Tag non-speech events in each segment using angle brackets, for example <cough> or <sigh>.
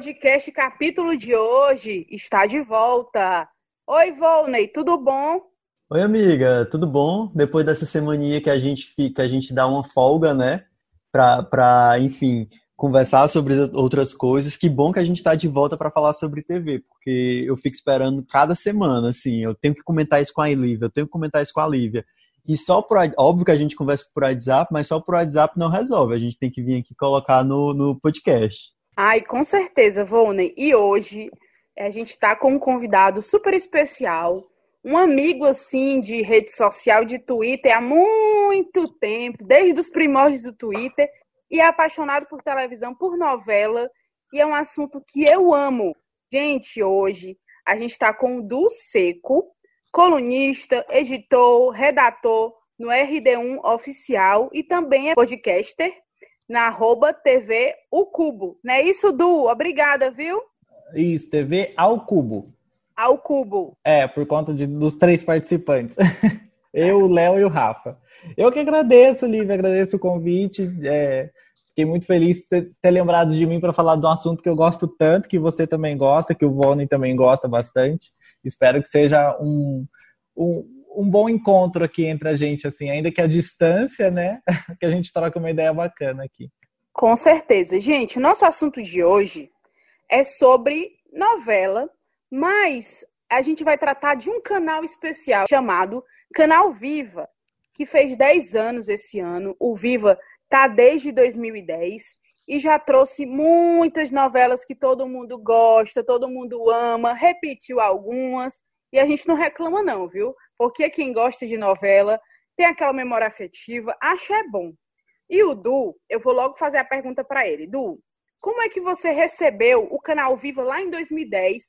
podcast capítulo de hoje está de volta. Oi, Volney, tudo bom? Oi, amiga, tudo bom? Depois dessa semaninha que a gente fica, a gente dá uma folga, né? Pra, pra enfim, conversar sobre outras coisas. Que bom que a gente está de volta para falar sobre TV, porque eu fico esperando cada semana, assim. Eu tenho que comentar isso com a Lívia, eu tenho que comentar isso com a Lívia. E só por óbvio que a gente conversa por WhatsApp, mas só por WhatsApp não resolve. A gente tem que vir aqui colocar no, no podcast. Ai, com certeza, Volney. E hoje a gente está com um convidado super especial, um amigo assim de rede social, de Twitter há muito tempo, desde os primórdios do Twitter, e é apaixonado por televisão, por novela, e é um assunto que eu amo. Gente, hoje a gente está com o Du Seco, colunista, editor, redator no RD1 Oficial e também é podcaster na arroba TV O Cubo. Não é isso, Du? Obrigada, viu? Isso, TV Ao Cubo. Ao Cubo. É, por conta de, dos três participantes. <laughs> Eu, o Léo e o Rafa. Eu que agradeço, Lívia, agradeço o convite. É, fiquei muito feliz de ter lembrado de mim para falar de um assunto que eu gosto tanto, que você também gosta, que o Vone também gosta bastante. Espero que seja um, um um bom encontro aqui entre a gente, assim, ainda que a distância, né? <laughs> que a gente troca uma ideia bacana aqui. Com certeza. Gente, o nosso assunto de hoje é sobre novela, mas a gente vai tratar de um canal especial chamado Canal Viva, que fez 10 anos esse ano. O Viva tá desde 2010 e já trouxe muitas novelas que todo mundo gosta, todo mundo ama, repetiu algumas e a gente não reclama não, viu? Porque quem gosta de novela tem aquela memória afetiva, acha é bom. E o Du, eu vou logo fazer a pergunta para ele. Du, como é que você recebeu o canal Viva lá em 2010?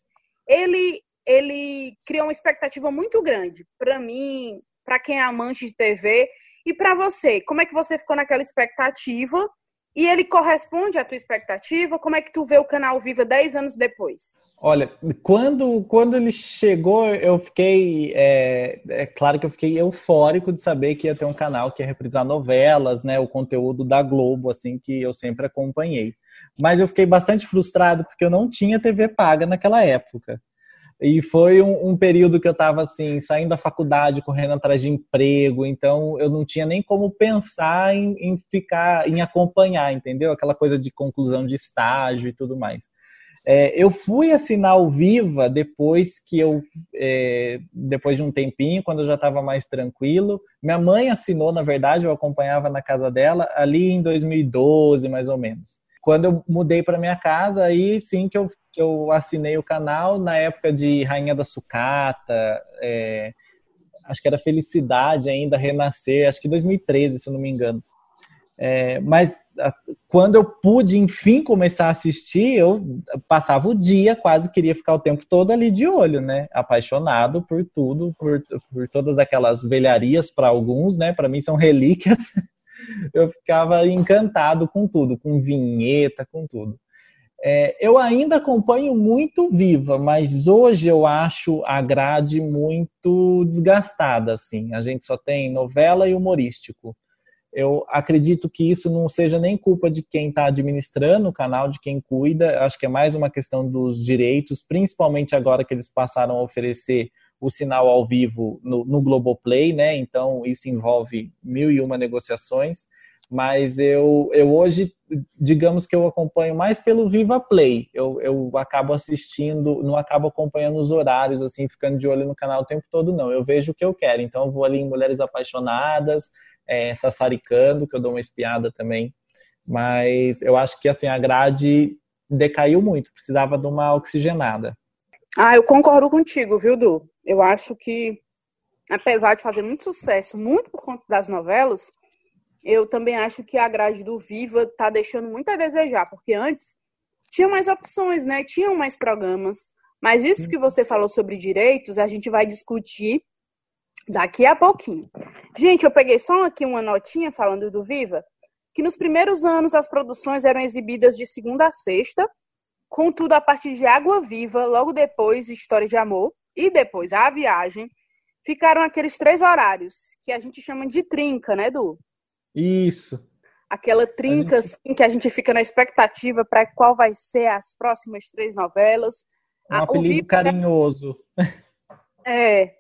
Ele ele criou uma expectativa muito grande para mim, para quem é amante de TV e para você. Como é que você ficou naquela expectativa e ele corresponde à tua expectativa? Como é que tu vê o canal Viva 10 anos depois? Olha, quando, quando ele chegou, eu fiquei. É, é, claro que eu fiquei eufórico de saber que ia ter um canal que ia reprisar novelas, né? O conteúdo da Globo, assim, que eu sempre acompanhei. Mas eu fiquei bastante frustrado porque eu não tinha TV paga naquela época. E foi um, um período que eu estava assim, saindo da faculdade, correndo atrás de emprego, então eu não tinha nem como pensar em, em ficar, em acompanhar, entendeu? Aquela coisa de conclusão de estágio e tudo mais. É, eu fui assinar o Viva depois que eu, é, depois de um tempinho, quando eu já estava mais tranquilo. Minha mãe assinou, na verdade, eu acompanhava na casa dela ali em 2012, mais ou menos. Quando eu mudei para minha casa, aí sim que eu que eu assinei o canal na época de Rainha da Sucata, é, acho que era Felicidade ainda, Renascer, acho que 2013, se não me engano. É, mas a, quando eu pude, enfim, começar a assistir, eu passava o dia, quase queria ficar o tempo todo ali de olho, né? Apaixonado por tudo, por, por todas aquelas velharias para alguns, né? Para mim são relíquias. <laughs> eu ficava encantado com tudo, com vinheta, com tudo. É, eu ainda acompanho muito Viva, mas hoje eu acho a grade muito desgastada. Assim. A gente só tem novela e humorístico. Eu acredito que isso não seja nem culpa de quem está administrando o canal, de quem cuida. Acho que é mais uma questão dos direitos, principalmente agora que eles passaram a oferecer o sinal ao vivo no, no Globoplay, né? Então isso envolve mil e uma negociações mas eu, eu hoje, digamos que eu acompanho mais pelo Viva Play. Eu, eu acabo assistindo, não acabo acompanhando os horários, assim, ficando de olho no canal o tempo todo, não. Eu vejo o que eu quero. Então, eu vou ali em Mulheres Apaixonadas, é, Sassaricando, que eu dou uma espiada também. Mas eu acho que, assim, a grade decaiu muito, precisava de uma oxigenada. Ah, eu concordo contigo, viu, Du? Eu acho que, apesar de fazer muito sucesso, muito por conta das novelas, eu também acho que a grade do Viva tá deixando muito a desejar, porque antes tinha mais opções, né? Tinham mais programas. Mas isso que você falou sobre direitos, a gente vai discutir daqui a pouquinho. Gente, eu peguei só aqui uma notinha falando do Viva, que nos primeiros anos as produções eram exibidas de segunda a sexta, contudo, a partir de Água Viva, logo depois História de Amor e depois A Viagem, ficaram aqueles três horários que a gente chama de trinca, né, Du? Isso. Aquela trinca gente... assim, que a gente fica na expectativa para qual vai ser as próximas três novelas. Um a, apelido Viva... carinhoso. É.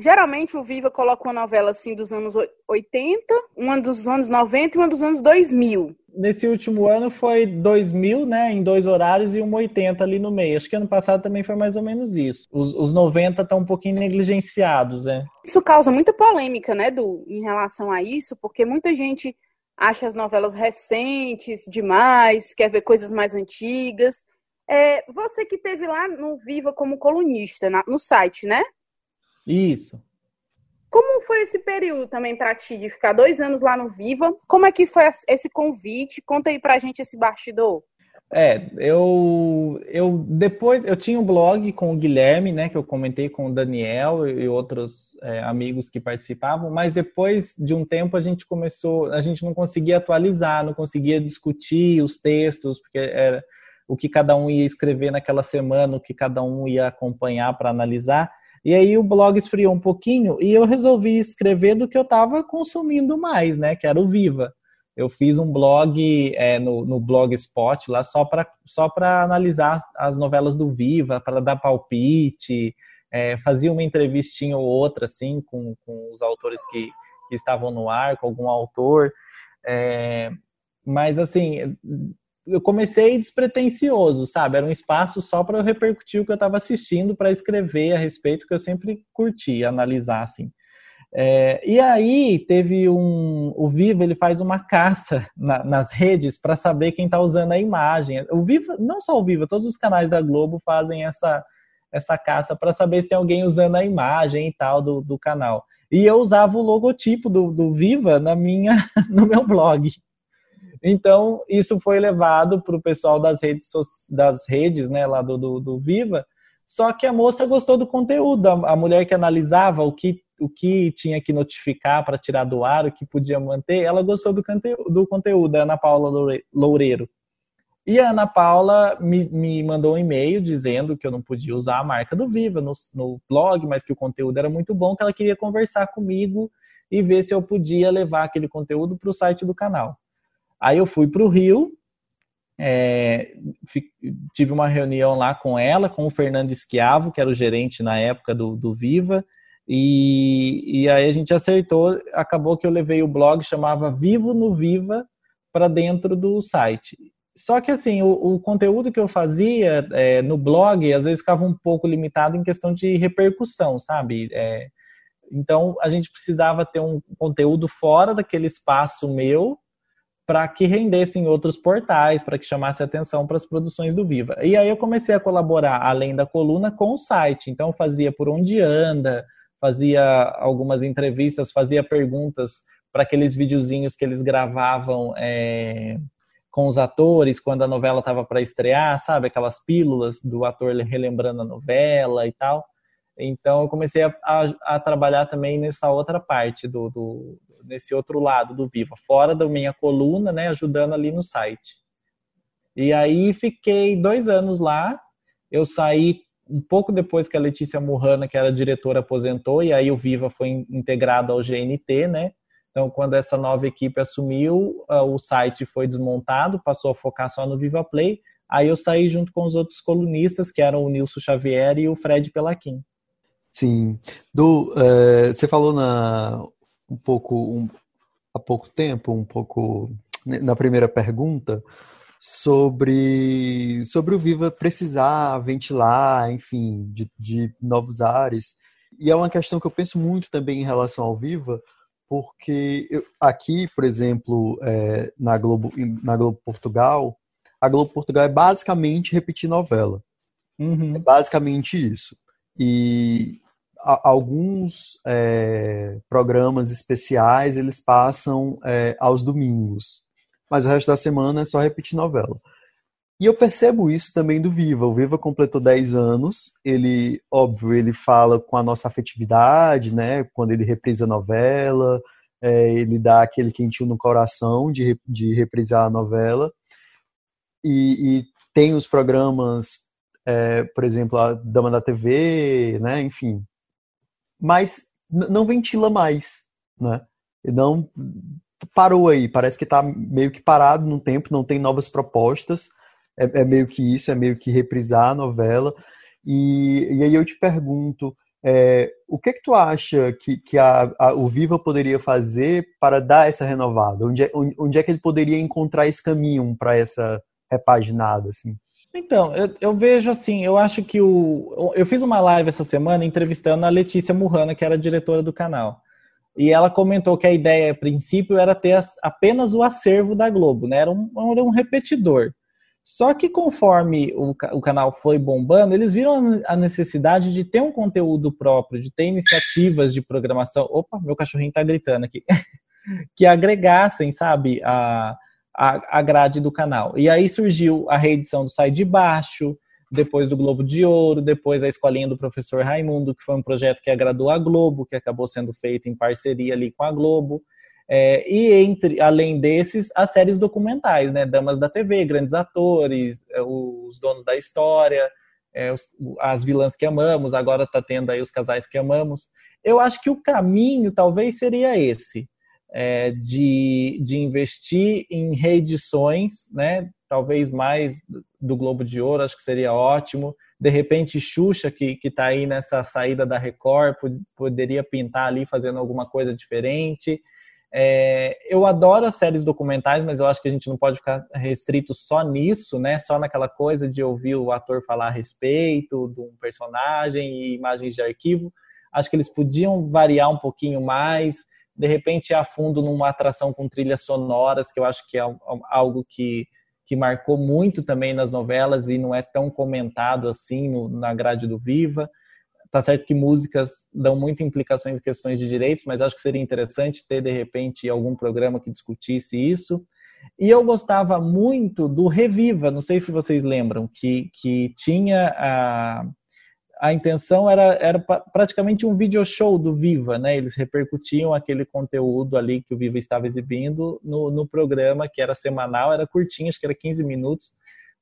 Geralmente o Viva coloca uma novela assim dos anos 80, uma dos anos 90 e uma dos anos 2000. Nesse último ano foi 2000, né, em dois horários e uma 80 ali no meio. Acho que ano passado também foi mais ou menos isso. Os, os 90 estão um pouquinho negligenciados, né? Isso causa muita polêmica, né, do, em relação a isso, porque muita gente acha as novelas recentes demais, quer ver coisas mais antigas. É, você que teve lá no Viva como colunista, na, no site, né? Isso. Como foi esse período também para ti, de ficar dois anos lá no Viva? Como é que foi esse convite? Conta aí pra gente esse bastidor. É, eu, eu depois eu tinha um blog com o Guilherme, né, que eu comentei com o Daniel e outros é, amigos que participavam, mas depois de um tempo a gente começou, a gente não conseguia atualizar, não conseguia discutir os textos, porque era o que cada um ia escrever naquela semana, o que cada um ia acompanhar para analisar. E aí o blog esfriou um pouquinho e eu resolvi escrever do que eu estava consumindo mais, né, que era o Viva eu fiz um blog é, no, no Blogspot lá só para só analisar as, as, novelas do Viva, para dar palpite, é, fazia uma entrevistinha ou outra assim com, com os autores que, que estavam no ar, com algum autor. É, mas assim, eu comecei despretensioso, sabe? Era um espaço só para eu repercutir o que eu estava assistindo, para escrever a respeito, que eu sempre curti analisar assim. É, e aí teve um, o Viva ele faz uma caça na, nas redes para saber quem está usando a imagem. O Viva, não só o Viva, todos os canais da Globo fazem essa essa caça para saber se tem alguém usando a imagem e tal do, do canal. E eu usava o logotipo do, do Viva na minha <laughs> no meu blog. Então isso foi levado para o pessoal das redes das redes, né, lá do, do, do Viva. Só que a moça gostou do conteúdo, a, a mulher que analisava o que o que tinha que notificar para tirar do ar, o que podia manter, ela gostou do, conteúdo, do conteúdo, a Ana Paula Loureiro. E a Ana Paula me, me mandou um e-mail dizendo que eu não podia usar a marca do Viva no, no blog, mas que o conteúdo era muito bom, que ela queria conversar comigo e ver se eu podia levar aquele conteúdo para o site do canal. Aí eu fui para o Rio, é, tive uma reunião lá com ela, com o Fernando Esquiavo, que era o gerente na época do, do Viva, e, e aí a gente acertou, acabou que eu levei o blog, chamava Vivo no Viva, para dentro do site. Só que assim, o, o conteúdo que eu fazia é, no blog, às vezes ficava um pouco limitado em questão de repercussão, sabe? É, então a gente precisava ter um conteúdo fora daquele espaço meu para que rendesse em outros portais, para que chamasse atenção para as produções do Viva. E aí eu comecei a colaborar, além da coluna, com o site. Então fazia por onde anda, fazia algumas entrevistas, fazia perguntas para aqueles videozinhos que eles gravavam é, com os atores quando a novela estava para estrear, sabe? Aquelas pílulas do ator relembrando a novela e tal. Então eu comecei a, a, a trabalhar também nessa outra parte do, do, nesse outro lado do Viva, fora da minha coluna, né? Ajudando ali no site. E aí fiquei dois anos lá. Eu saí um pouco depois que a Letícia Murrana, que era diretora, aposentou, e aí o Viva foi integrado ao GNT, né? Então, quando essa nova equipe assumiu, o site foi desmontado, passou a focar só no Viva Play. Aí eu saí junto com os outros colunistas, que eram o Nilson Xavier e o Fred Pelaquim. Sim. Do, uh, você falou na, um pouco um, há pouco tempo, um pouco na primeira pergunta, sobre, sobre o Viva precisar ventilar, enfim, de, de novos ares. E é uma questão que eu penso muito também em relação ao Viva, porque eu, aqui, por exemplo, é, na, Globo, na Globo Portugal, a Globo Portugal é basicamente repetir novela. Uhum. É basicamente isso. E a, alguns é, programas especiais eles passam é, aos domingos mas o resto da semana é só repetir novela. E eu percebo isso também do Viva. O Viva completou 10 anos. Ele, óbvio, ele fala com a nossa afetividade, né? Quando ele reprisa a novela, é, ele dá aquele quentinho no coração de, de reprisar a novela. E, e tem os programas, é, por exemplo, a Dama da TV, né? Enfim. Mas não ventila mais, né? Não parou aí, parece que está meio que parado no tempo, não tem novas propostas, é, é, meio que isso, é meio que reprisar a novela. E, e aí eu te pergunto, é, o que que tu acha que, que a, a, o Viva poderia fazer para dar essa renovada? Onde é, onde é que ele poderia encontrar esse caminho para essa repaginada, assim? Então, eu, eu, vejo assim, eu acho que o. Eu fiz uma live essa semana entrevistando a Letícia Murrana, que era diretora do canal. E ela comentou que a ideia, a princípio, era ter apenas o acervo da Globo, né? Era um, era um repetidor. Só que conforme o, o canal foi bombando, eles viram a necessidade de ter um conteúdo próprio, de ter iniciativas de programação. Opa, meu cachorrinho tá gritando aqui. <laughs> que agregassem, sabe, a, a, a grade do canal. E aí surgiu a reedição do Sai de Baixo, depois do Globo de Ouro, depois a Escolinha do Professor Raimundo, que foi um projeto que agradou a Globo, que acabou sendo feito em parceria ali com a Globo. É, e entre, além desses, as séries documentais, né? Damas da TV, grandes atores, é, os donos da história, é, os, as vilãs que amamos, agora está tendo aí os casais que amamos. Eu acho que o caminho talvez seria esse é, de, de investir em reedições, né? talvez mais do Globo de Ouro, acho que seria ótimo. De repente, Xuxa, que está aí nessa saída da Record, poderia pintar ali fazendo alguma coisa diferente. É, eu adoro as séries documentais, mas eu acho que a gente não pode ficar restrito só nisso, né? Só naquela coisa de ouvir o ator falar a respeito de um personagem e imagens de arquivo. Acho que eles podiam variar um pouquinho mais, de repente a fundo numa atração com trilhas sonoras, que eu acho que é algo que, que marcou muito também nas novelas e não é tão comentado assim no, na grade do Viva. Tá certo que músicas dão muitas implicações em questões de direitos, mas acho que seria interessante ter, de repente, algum programa que discutisse isso. E eu gostava muito do Reviva, não sei se vocês lembram, que, que tinha a, a intenção era, era praticamente um video show do Viva, né? Eles repercutiam aquele conteúdo ali que o Viva estava exibindo no, no programa, que era semanal, era curtinho, acho que era 15 minutos,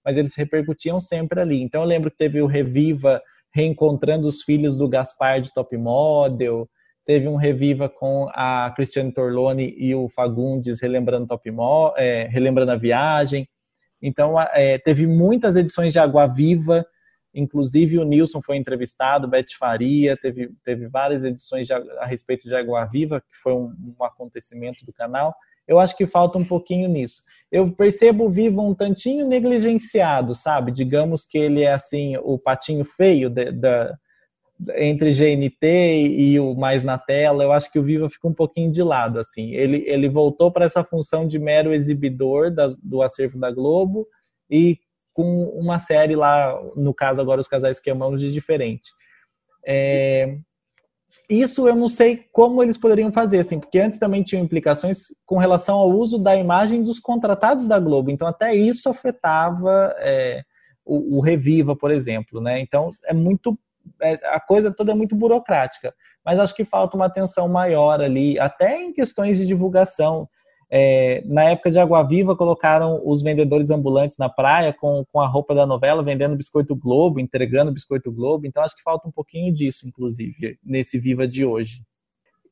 mas eles repercutiam sempre ali. Então eu lembro que teve o Reviva reencontrando os filhos do Gaspar de Top Model, teve um Reviva com a Cristiane Torlone e o Fagundes relembrando Top Model, é, relembrando a viagem. Então é, teve muitas edições de Água Viva, Inclusive o Nilson foi entrevistado, Beth Faria, teve, teve várias edições de, a respeito de Água Viva, que foi um, um, acontecimento do canal. Eu acho que falta um pouquinho nisso. Eu percebo o Viva um tantinho negligenciado, sabe? Digamos que ele é assim, o patinho feio de, de, entre GNT e o Mais na Tela. Eu acho que o Viva fica um pouquinho de lado, assim. Ele, ele voltou para essa função de mero exibidor do acervo da Globo e com uma série lá, no caso agora os casais que amamos de diferente. É, isso eu não sei como eles poderiam fazer, assim, porque antes também tinham implicações com relação ao uso da imagem dos contratados da Globo, então até isso afetava é, o, o, Reviva, por exemplo, né? Então é muito é, a coisa toda é muito burocrática, mas acho que falta uma atenção maior ali, até em questões de divulgação. É, na época de Água Viva, colocaram os vendedores ambulantes na praia com, com a roupa da novela, vendendo biscoito Globo, entregando biscoito Globo. Então, acho que falta um pouquinho disso, inclusive, nesse Viva de hoje.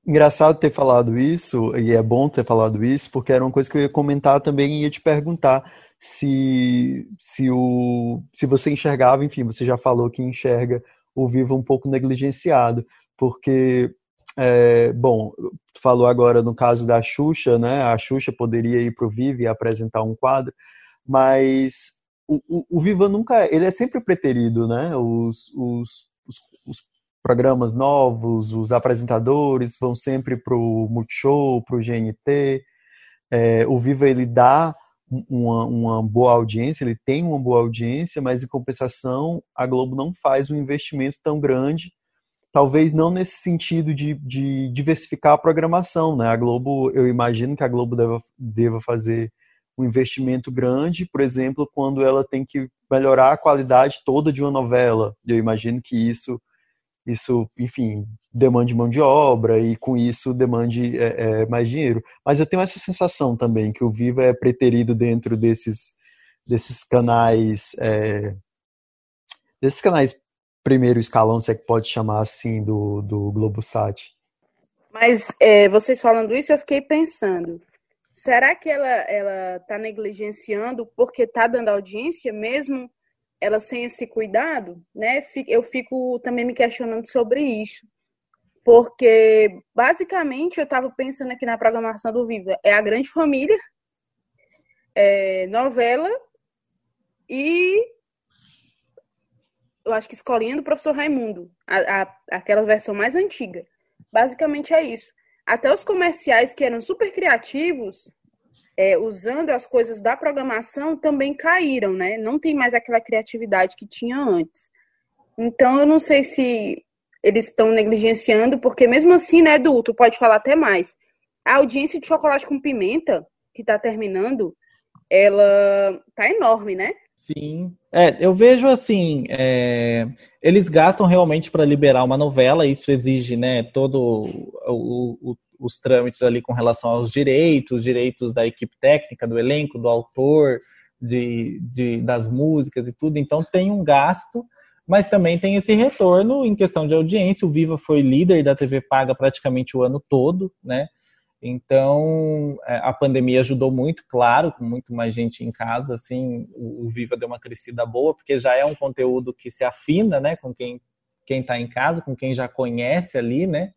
Engraçado ter falado isso, e é bom ter falado isso, porque era uma coisa que eu ia comentar também e ia te perguntar se, se, o, se você enxergava, enfim, você já falou que enxerga o Viva um pouco negligenciado, porque é, bom, tu falou agora no caso da Xuxa, né? A Xuxa poderia ir para o Viva e apresentar um quadro, mas o, o, o, Viva nunca, ele é sempre preterido, né? Os, os, os, os programas novos, os apresentadores vão sempre para o Multishow, para o GNT. É, o Viva ele dá uma, uma boa audiência, ele tem uma boa audiência, mas em compensação a Globo não faz um investimento tão grande talvez não nesse sentido de, de, diversificar a programação, né? A Globo, eu imagino que a Globo deva, deva fazer um investimento grande, por exemplo, quando ela tem que melhorar a qualidade toda de uma novela. Eu imagino que isso, isso, enfim, demande mão de obra e com isso demande é, é, mais dinheiro. Mas eu tenho essa sensação também que o Viva é preterido dentro desses desses canais é, desses canais primeiro escalão, se é que pode chamar assim, do, do GloboSat. Mas é, vocês falando isso, eu fiquei pensando. será que ela ela está negligenciando porque está dando audiência mesmo ela sem esse cuidado, né? Eu fico também me questionando sobre isso. Porque, basicamente, eu estava pensando aqui na programação do Viva, é a grande família, é novela e eu acho que escolinha do professor Raimundo, a, a, aquela versão mais antiga. Basicamente é isso. Até os comerciais que eram super criativos, é, usando as coisas da programação, também caíram, né? Não tem mais aquela criatividade que tinha antes. Então, eu não sei se eles estão negligenciando, porque mesmo assim, né, Edu, tu pode falar até mais. A audiência de chocolate com pimenta, que está terminando, ela tá enorme, né? Sim. É, eu vejo assim, é, eles gastam realmente para liberar uma novela, isso exige, né, todo o, o, os trâmites ali com relação aos direitos, direitos da equipe técnica, do elenco, do autor, de, de, das músicas e tudo. Então tem um gasto, mas também tem esse retorno em questão de audiência. O Viva foi líder da TV paga praticamente o ano todo, né? Então, é, a pandemia ajudou muito, claro, com muito mais gente em casa, assim, o, Viva deu uma crescida boa, porque já é um conteúdo que se afina, né, com quem quem está em casa, com quem já conhece ali, né?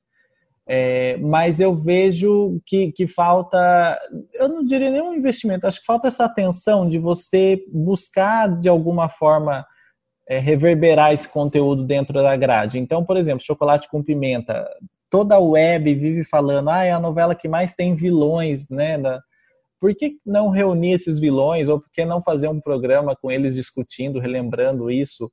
É, mas eu vejo que, que falta, eu não diria nenhum investimento, acho que falta essa atenção de você buscar de alguma forma é, reverberar esse conteúdo dentro da grade. Então, por exemplo, Chocolate com Pimenta, toda a web vive falando, ah, é a novela que mais tem vilões, né? Da... Por que não reunir esses vilões? Ou por que não fazer um programa com eles discutindo, relembrando isso?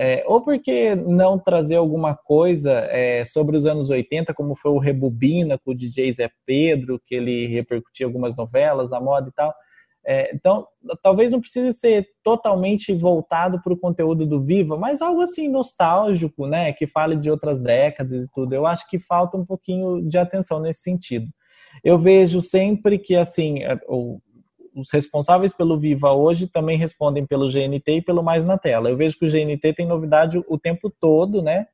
É, ou por que não trazer alguma coisa é, sobre os anos 80, como foi o Rebobina com o DJ Zé Pedro, que ele repercutia algumas novelas, a moda e tal. É, então, talvez não precise ser totalmente voltado para o conteúdo do Viva, mas algo assim nostálgico, né? Que fale de outras décadas e tudo. Eu acho que falta um pouquinho de atenção nesse sentido. Eu vejo sempre que, assim, é, os responsáveis pelo Viva hoje também respondem pelo GNT e pelo Mais na Tela. Eu vejo que o GNT tem novidade o tempo todo, né?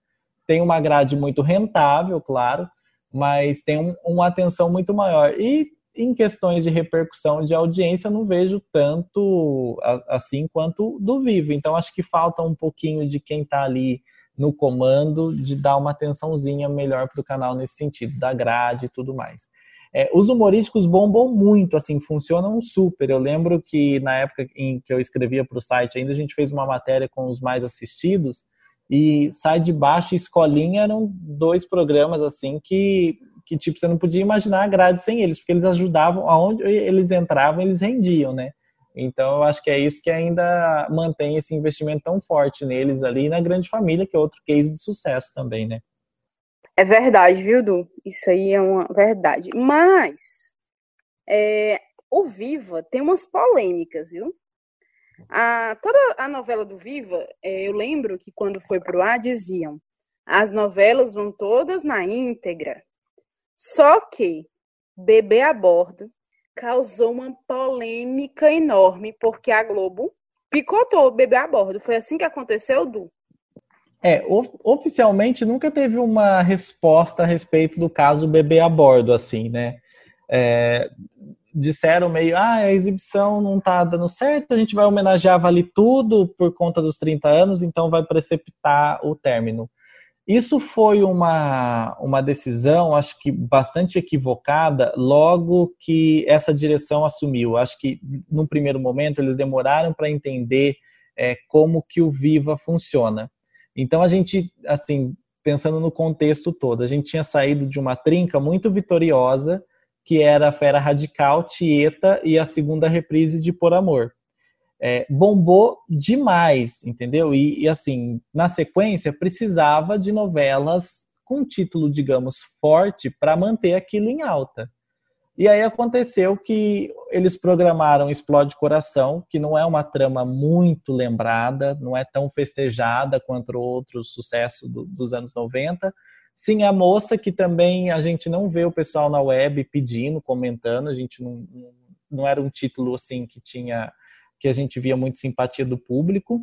Tem uma grade muito rentável, claro, mas tem um, uma atenção muito maior. E em questões de repercussão de audiência, não vejo tanto assim quanto do Vivo. Então, acho que falta um pouquinho de quem está ali no comando de dar uma atençãozinha melhor para o canal nesse sentido, da grade e tudo mais. É, os humorísticos bombam muito, assim, funcionam super. Eu lembro que na época em que eu escrevia para o site, ainda a gente fez uma matéria com os mais assistidos e Sai de Baixo e Escolinha eram dois programas assim que que tipo você não podia imaginar a grade sem eles, porque eles ajudavam aonde eles entravam, eles rendiam, né? Então eu acho que é isso que ainda mantém esse investimento tão forte neles ali na grande família, que é outro case de sucesso também, né? É verdade, viu, Du? Isso aí é uma verdade. Mas é, o Viva tem umas polêmicas, viu? A, toda a novela do Viva, é, eu lembro que quando foi pro ar diziam as novelas vão todas na íntegra. Só que Bebê a Bordo causou uma polêmica enorme, porque a Globo picotou o Bebê a Bordo. Foi assim que aconteceu, Du? É, oficialmente nunca teve uma resposta a respeito do caso Bebê a Bordo, assim, né? É, disseram meio, ah, a exibição não tá dando certo, a gente vai homenagear Vale Tudo por conta dos 30 anos, então vai precipitar o término. Isso foi uma, uma decisão, acho que bastante equivocada, logo que essa direção assumiu. Acho que, num primeiro momento, eles demoraram para entender é, como que o Viva funciona. Então, a gente, assim, pensando no contexto todo, a gente tinha saído de uma trinca muito vitoriosa, que era a Fera Radical, Tieta e a segunda reprise de Por Amor é, bombou demais, entendeu? E, e, assim, na sequência, precisava de novelas com título, digamos, forte para manter aquilo em alta. E aí aconteceu que eles programaram Explode Coração, que não é uma trama muito lembrada, não é tão festejada quanto outros sucessos do, dos anos 90. Sim, a moça, que também a gente não vê o pessoal na web pedindo, comentando, a gente não, não era um título assim que tinha que a gente via muito simpatia do público.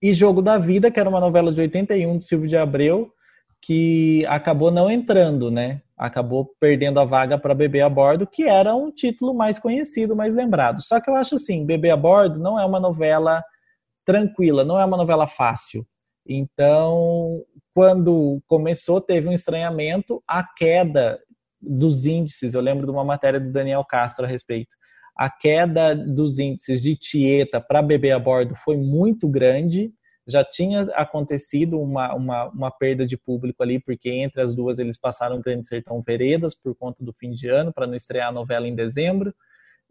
E Jogo da Vida, que era uma novela de 81 de Silvio de Abreu, que acabou não entrando, né? Acabou perdendo a vaga para Bebê a Bordo, que era um título mais conhecido, mais lembrado. Só que eu acho assim, Bebê a Bordo não é uma novela tranquila, não é uma novela fácil. Então, quando começou, teve um estranhamento, a queda dos índices. Eu lembro de uma matéria do Daniel Castro a respeito. A queda dos índices de Tieta para bebê a bordo foi muito grande. Já tinha acontecido uma, uma, uma, perda de público ali, porque entre as duas eles passaram Grande Sertão Veredas por conta do fim de ano, para não estrear a novela em dezembro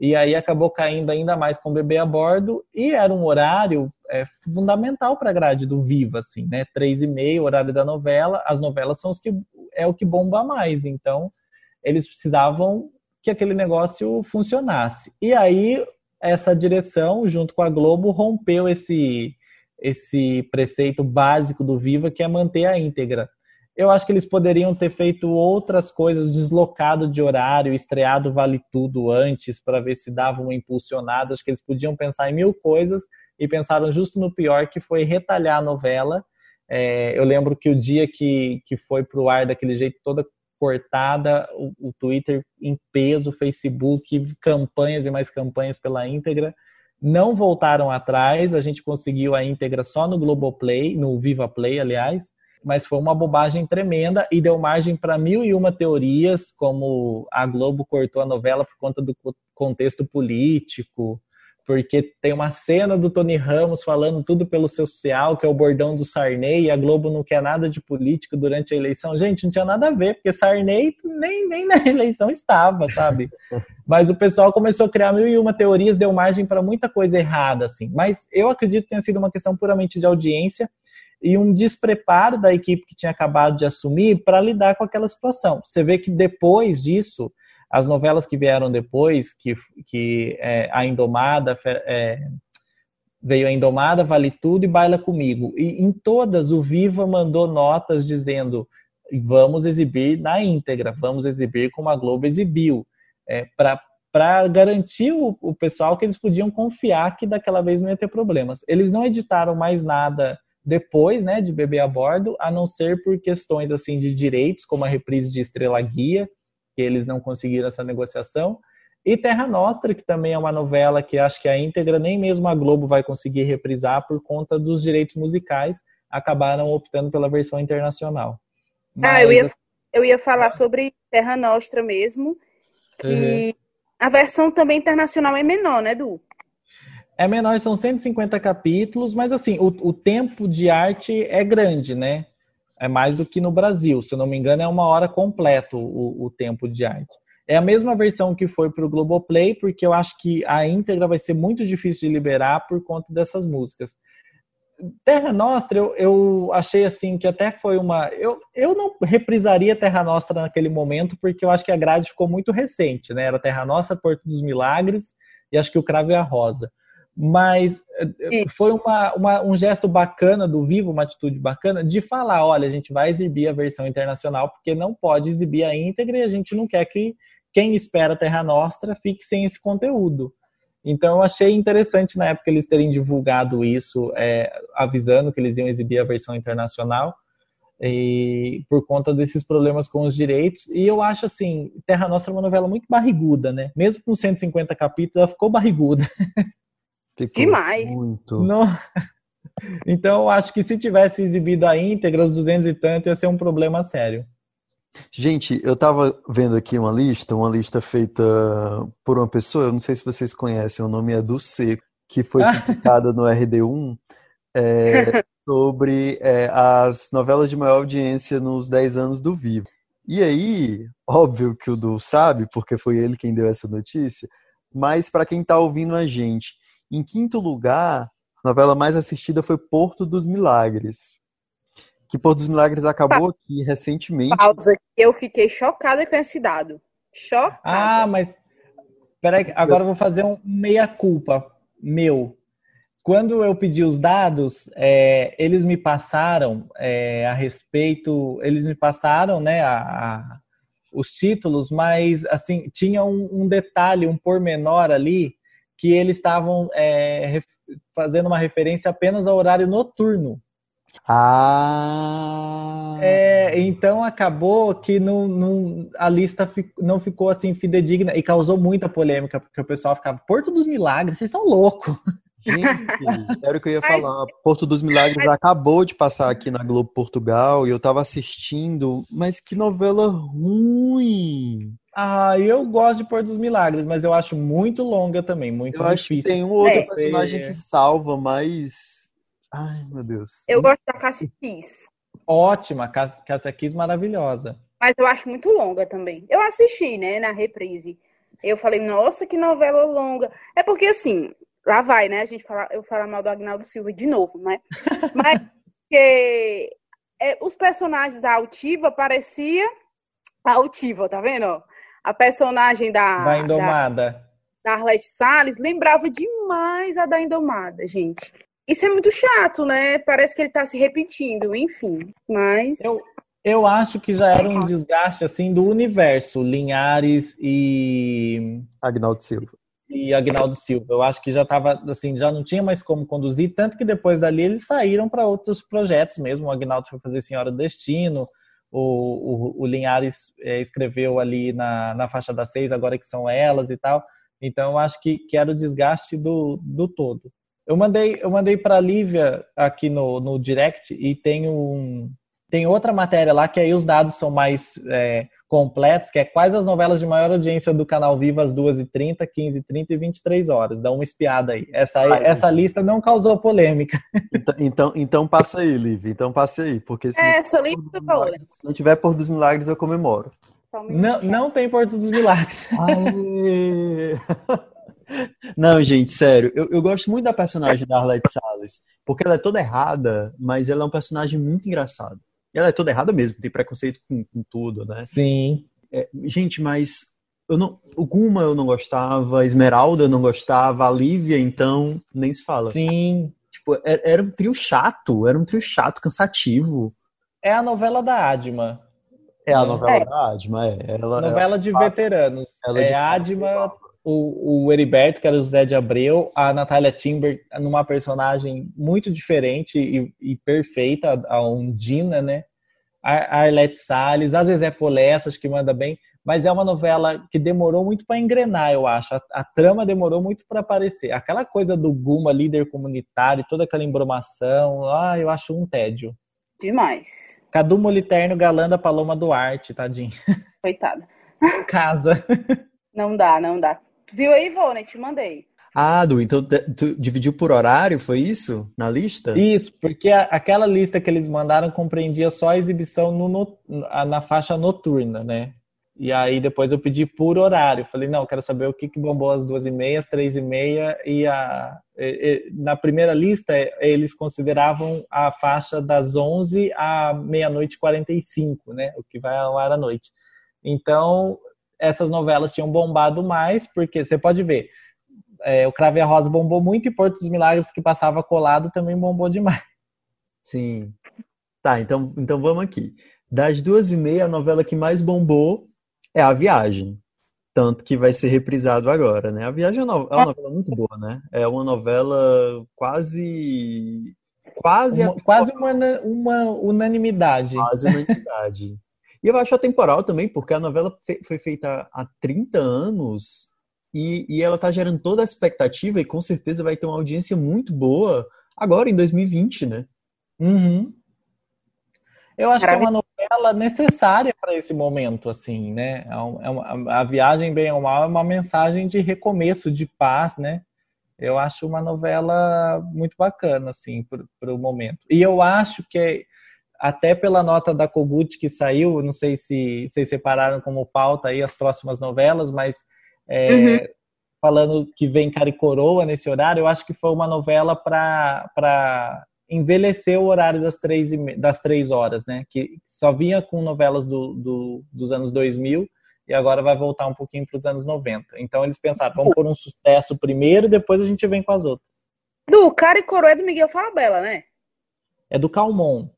e aí acabou caindo ainda mais com o bebê a bordo, e era um horário é, fundamental para a grade do Viva, assim, né? Três e meio, horário da novela, as novelas são os que é o que bomba mais, então eles precisavam que aquele negócio funcionasse. E aí essa direção, junto com a Globo, rompeu esse esse preceito básico do Viva, que é manter a íntegra. Eu acho que eles poderiam ter feito outras coisas, deslocado de horário, estreado Vale Tudo antes, para ver se dava uma impulsionada. Acho que eles podiam pensar em mil coisas e pensaram justo no pior, que foi retalhar a novela. É, eu lembro que o dia que, que foi para o ar daquele jeito, toda cortada, o, o, Twitter em peso, o Facebook, campanhas e mais campanhas pela íntegra. Não voltaram atrás, a gente conseguiu a íntegra só no Globoplay, no Viva Play, aliás mas foi uma bobagem tremenda e deu margem para mil e uma teorias, como a Globo cortou a novela por conta do contexto político, porque tem uma cena do Tony Ramos falando tudo pelo social, que é o bordão do Sarney, e a Globo não quer nada de político durante a eleição. Gente, não tinha nada a ver, porque Sarney nem, nem na <laughs> eleição estava, sabe? Mas o pessoal começou a criar mil e uma teorias, deu margem para muita coisa errada, assim. Mas eu acredito que tenha sido uma questão puramente de audiência e um despreparo da equipe que tinha acabado de assumir para lidar com aquela situação. Você vê que depois disso, as novelas que vieram depois, que, que é, a Indomada, é, veio a Indomada, Vale Tudo e Baila Comigo. E em todas o Viva mandou notas dizendo vamos exibir na íntegra, vamos exibir como a Globo exibiu, é, para garantir o, o pessoal que eles podiam confiar que daquela vez não ia ter problemas. Eles não editaram mais nada depois, né, de beber a bordo, a não ser por questões assim de direitos, como a reprise de Estrela Guia, que eles não conseguiram essa negociação, e Terra Nostra, que também é uma novela que acho que a íntegra nem mesmo a Globo vai conseguir reprisar por conta dos direitos musicais, acabaram optando pela versão internacional. Mas... Ah, eu ia, eu ia falar sobre Terra Nostra mesmo, que uhum. a versão também internacional é menor, né, Du? É menor, são 150 capítulos, mas assim, o, o tempo de arte é grande, né? É mais do que no Brasil. Se não me engano, é uma hora completo o, o tempo de arte. É a mesma versão que foi para o Globoplay, porque eu acho que a íntegra vai ser muito difícil de liberar por conta dessas músicas. Terra Nostra, eu, eu achei assim que até foi uma. Eu, eu não reprisaria Terra Nostra naquele momento, porque eu acho que a grade ficou muito recente, né? Era Terra Nostra, Porto dos Milagres e acho que o Cravo e a Rosa mas eh, foi uma, uma, um gesto bacana do Vivo, uma atitude bacana, de falar: olha, a gente vai exibir a versão internacional, porque não pode exibir a íntegra e a gente não quer que quem espera Terra Nostra fique sem esse conteúdo. Então, eu achei interessante na época eles terem divulgado isso, é, avisando que eles iam exibir a versão internacional, e, por conta desses problemas com os direitos. E eu acho assim: Terra Nostra é uma novela muito barriguda, né? Mesmo com 150 capítulos, ela ficou barriguda. <laughs> Ficou Demais. Muito. Não... <laughs> Então, eu acho que se tivesse exibido a íntegra, os 200 e tanto, ia ser um problema sério. Gente, eu tava vendo aqui uma lista, uma lista feita por uma pessoa, eu não sei se vocês conhecem, o nome é do Seco, que foi <laughs> publicada no RD1, é, <laughs> sobre é, as novelas de maior audiência nos 10 anos do Vivo. E aí, óbvio que o Du sabe, porque foi ele quem deu essa notícia, mas para quem está ouvindo a gente, em quinto lugar, a novela mais assistida foi Porto dos Milagres. Que Porto dos Milagres acabou aqui recentemente. Pausa, eu fiquei chocada com esse dado. Chocada. Ah, mas. Peraí, agora eu vou fazer um meia-culpa meu. Quando eu pedi os dados, é, eles me passaram é, a respeito. Eles me passaram, né, a, a, os títulos, mas assim, tinha um, um detalhe, um pormenor ali que eles estavam é, fazendo uma referência apenas ao horário noturno. Ah! É, então acabou que não, não, a lista não ficou assim fidedigna e causou muita polêmica, porque o pessoal ficava, Porto dos Milagres, vocês estão loucos. Gente, <laughs> era o que eu ia falar. Porto dos Milagres acabou de passar aqui na Globo Portugal e eu tava assistindo, mas que novela ruim. Ah, eu gosto de Porto dos Milagres, mas eu acho muito longa também, muito eu difícil. Acho que tem um outro é. personagem que salva, mas. Ai, meu Deus. Eu gosto da Cassia Kiss. Ótima, Cassia Kiss maravilhosa. Mas eu acho muito longa também. Eu assisti, né, na reprise. Eu falei, nossa, que novela longa. É porque, assim, lá vai, né? A gente fala, eu falo mal do Agnaldo Silva de novo, né? <laughs> Mas que é, os personagens da Altiva parecia a Altiva, tá vendo? A personagem da da Indomada, da, da Arlete Salles lembrava demais a da Indomada, gente. Isso é muito chato, né? Parece que ele tá se repetindo, enfim. Mas eu, eu acho que já era um desgaste assim do universo Linhares e Agnaldo Silva e Agnaldo Silva. Eu acho que já estava assim, já não tinha mais como conduzir, tanto que depois dali eles saíram para outros projetos mesmo. O Agnaldo foi fazer Senhora do Destino, o, o, o Linhares é, escreveu ali na, na faixa das seis, agora que são elas e tal. Então eu acho que, que era o desgaste do, do todo. Eu mandei, eu mandei para a Lívia aqui no, no direct e tem, um, tem outra matéria lá que aí os dados são mais. É, completos, que é quais as novelas de maior audiência do canal Viva às 2h30, 15h30 e 23 horas. Dá uma espiada aí. Essa, aí, essa lista não causou polêmica. <laughs> Então, então, então passa aí, Liv. Então passa aí. Porque se, é, essa lista se não tiver Porto dos Milagres, eu comemoro. Não, não tem Porto dos Milagres. <laughs> Não, gente, sério. Eu, eu gosto muito da personagem da Arlette Salles, porque ela é toda errada, mas ela é um personagem muito engraçado ela é toda errada mesmo, tem preconceito com, com tudo, né? Sim. É, gente, mas eu não, o Guma eu não gostava, Esmeralda eu não gostava, a Lívia, então, nem se fala. Sim. Tipo, era, é, era um trio chato, era um trio chato, cansativo. É a novela da Adma. É a novela é. da Adma, é. Ela, novela de veteranos. Ela é, de Adma, o, o Heriberto, que era o Zé de Abreu, a Natália Timber numa personagem muito diferente e, e perfeita, a Undina, né? A Arlete Salles, a Zezé Polessas, que manda bem, mas é uma novela que demorou muito para engrenar, eu acho. A, a trama demorou muito para aparecer. Aquela coisa do Guma, líder comunitário, toda aquela embromação, ah, eu acho um tédio. Demais. Cadu Moliterno, galã da Paloma Duarte, tadinho. Coitada. <laughs> Casa. Não dá, não dá. Viu aí, Ivone? Te mandei. Ah, Du, então tu dividiu por horário, foi isso? Na lista? Isso, porque a, aquela lista que eles mandaram compreendia só a exibição no, no, na faixa noturna, né? E aí depois eu pedi por horário. Falei, não, quero saber o que, que bombou às duas e meia, às três e meia. E, a, e, e na primeira lista, eles consideravam a faixa das onze à meia-noite e quarenta e cinco, né? O que vai ao ar à noite. Então, essas novelas tinham bombado mais, porque você pode ver, é, o Crave a Rosa bombou muito e Porto dos Milagres, que passava colado, também bombou demais. Sim. Tá, então, então vamos aqui. Das duas e meia, a novela que mais bombou é A Viagem. Tanto que vai ser reprisado agora, né? A Viagem é uma, é uma novela muito boa, né? É uma novela quase. Quase. Uma, quase uma, uma unanimidade. Quase unanimidade. <laughs> E eu acho atemporal também, porque a novela foi feita há 30 anos e, e ela está gerando toda a expectativa e com certeza vai ter uma audiência muito boa agora em 2020, né? Uhum. Eu acho que é uma novela necessária para esse momento, assim, né? É uma, a viagem bem ou mal é uma mensagem de recomeço, de paz, né? Eu acho uma novela muito bacana, assim, para o momento. E eu acho que é, até pela nota da Kogut que saiu, não sei se vocês separaram como pauta aí as próximas novelas, mas é, uhum. falando que vem Cara e Coroa nesse horário, eu acho que foi uma novela para envelhecer o horário das três, das três horas, né? Que só vinha com novelas do, do, dos anos 2000 e agora vai voltar um pouquinho para os anos 90. Então eles pensaram, vamos por um sucesso primeiro, depois a gente vem com as outras. Do Cara e Coroa é do Miguel Falabella, né? É do Calmon.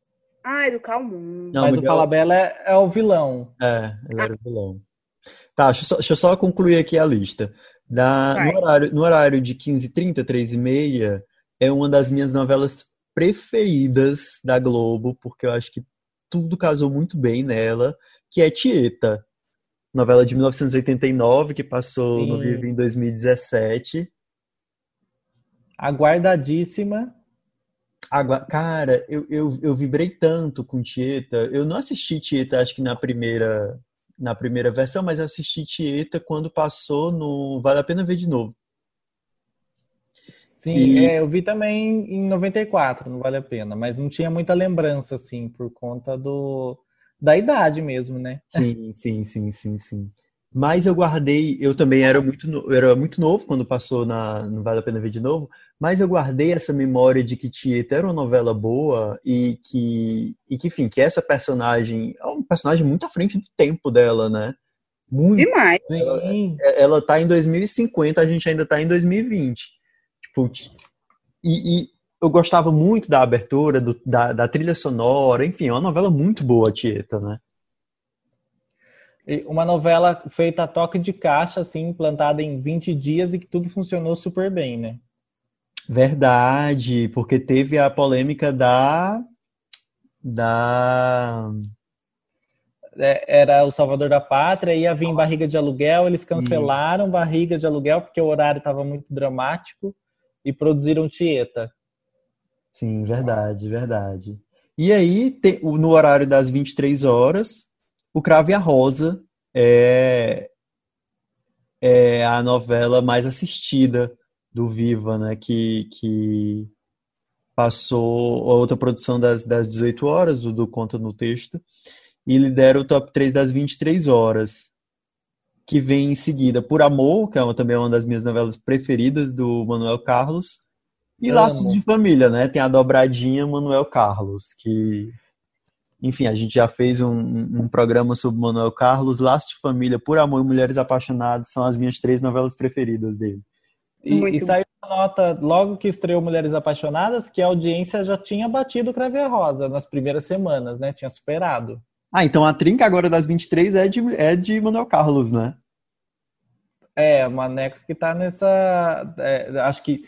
Ah, é do Calmon. Não, Mas Miguel... o Falabella é, é, o vilão. É, ele era o vilão. Tá, deixa eu, só, deixa eu só concluir aqui a lista. Da, no, horário, no horário de 15h30, 3h30, é uma das minhas novelas preferidas da Globo, porque eu acho que tudo casou muito bem nela, que é Tieta. Novela de 1989, que passou Sim. no Vivo em 2017. Aguardadíssima. Agua... Cara, eu, eu, eu vibrei tanto com Tieta. Eu não assisti Tieta, acho que na primeira, na primeira versão, mas assisti Tieta quando passou no Vale a Pena Ver de Novo. Sim, e... é, eu vi também em 94, não vale a pena, mas não tinha muita lembrança, assim, por conta do da idade mesmo, né? Sim, sim, sim, sim, sim. Mas eu guardei, eu também era muito, eu era muito novo quando passou na Não Vale a Pena Ver de Novo, mas eu guardei essa memória de que Tieta era uma novela boa e que, e que, enfim, que essa personagem é um personagem muito à frente do tempo dela, né? Muito. Demais. Ela, ela tá em 2050, a gente ainda tá em 2020. Putz. E, e, eu gostava muito da abertura, do, da, da, trilha sonora, enfim, é uma novela muito boa, Tieta, né? Uma novela feita a toque de caixa, assim, implantada em 20 dias e que tudo funcionou super bem, né? Verdade, porque teve a polêmica da. da. É, era o Salvador da Pátria, ia vir barriga de aluguel, eles cancelaram barriga de aluguel porque o horário estava muito dramático e produziram Tieta. Sim, verdade, verdade. E aí, no horário das 23 horas, o Crave e a Rosa é, é a novela mais assistida do Viva, né? Que, que passou a outra produção das, das 18 horas, do, do Conta no Texto, e lidera o top 3 das 23 horas que vem em seguida Por Amor, que é uma, também uma das minhas novelas preferidas do Manuel Carlos, e. Laços de Família, né? Tem a dobradinha Manuel Carlos, que, enfim, a gente já fez um, um programa sobre Manuel Carlos, Laços de Família, Por Amor e Mulheres Apaixonadas são as minhas três novelas preferidas dele. E, e saiu a nota logo que estreou Mulheres Apaixonadas que a audiência já tinha batido o Crave Rosa nas primeiras semanas, né? Tinha superado. Ah, então a trinca agora das 23 é de, é de Manuel Carlos, né? É, Maneco que tá nessa. É, acho que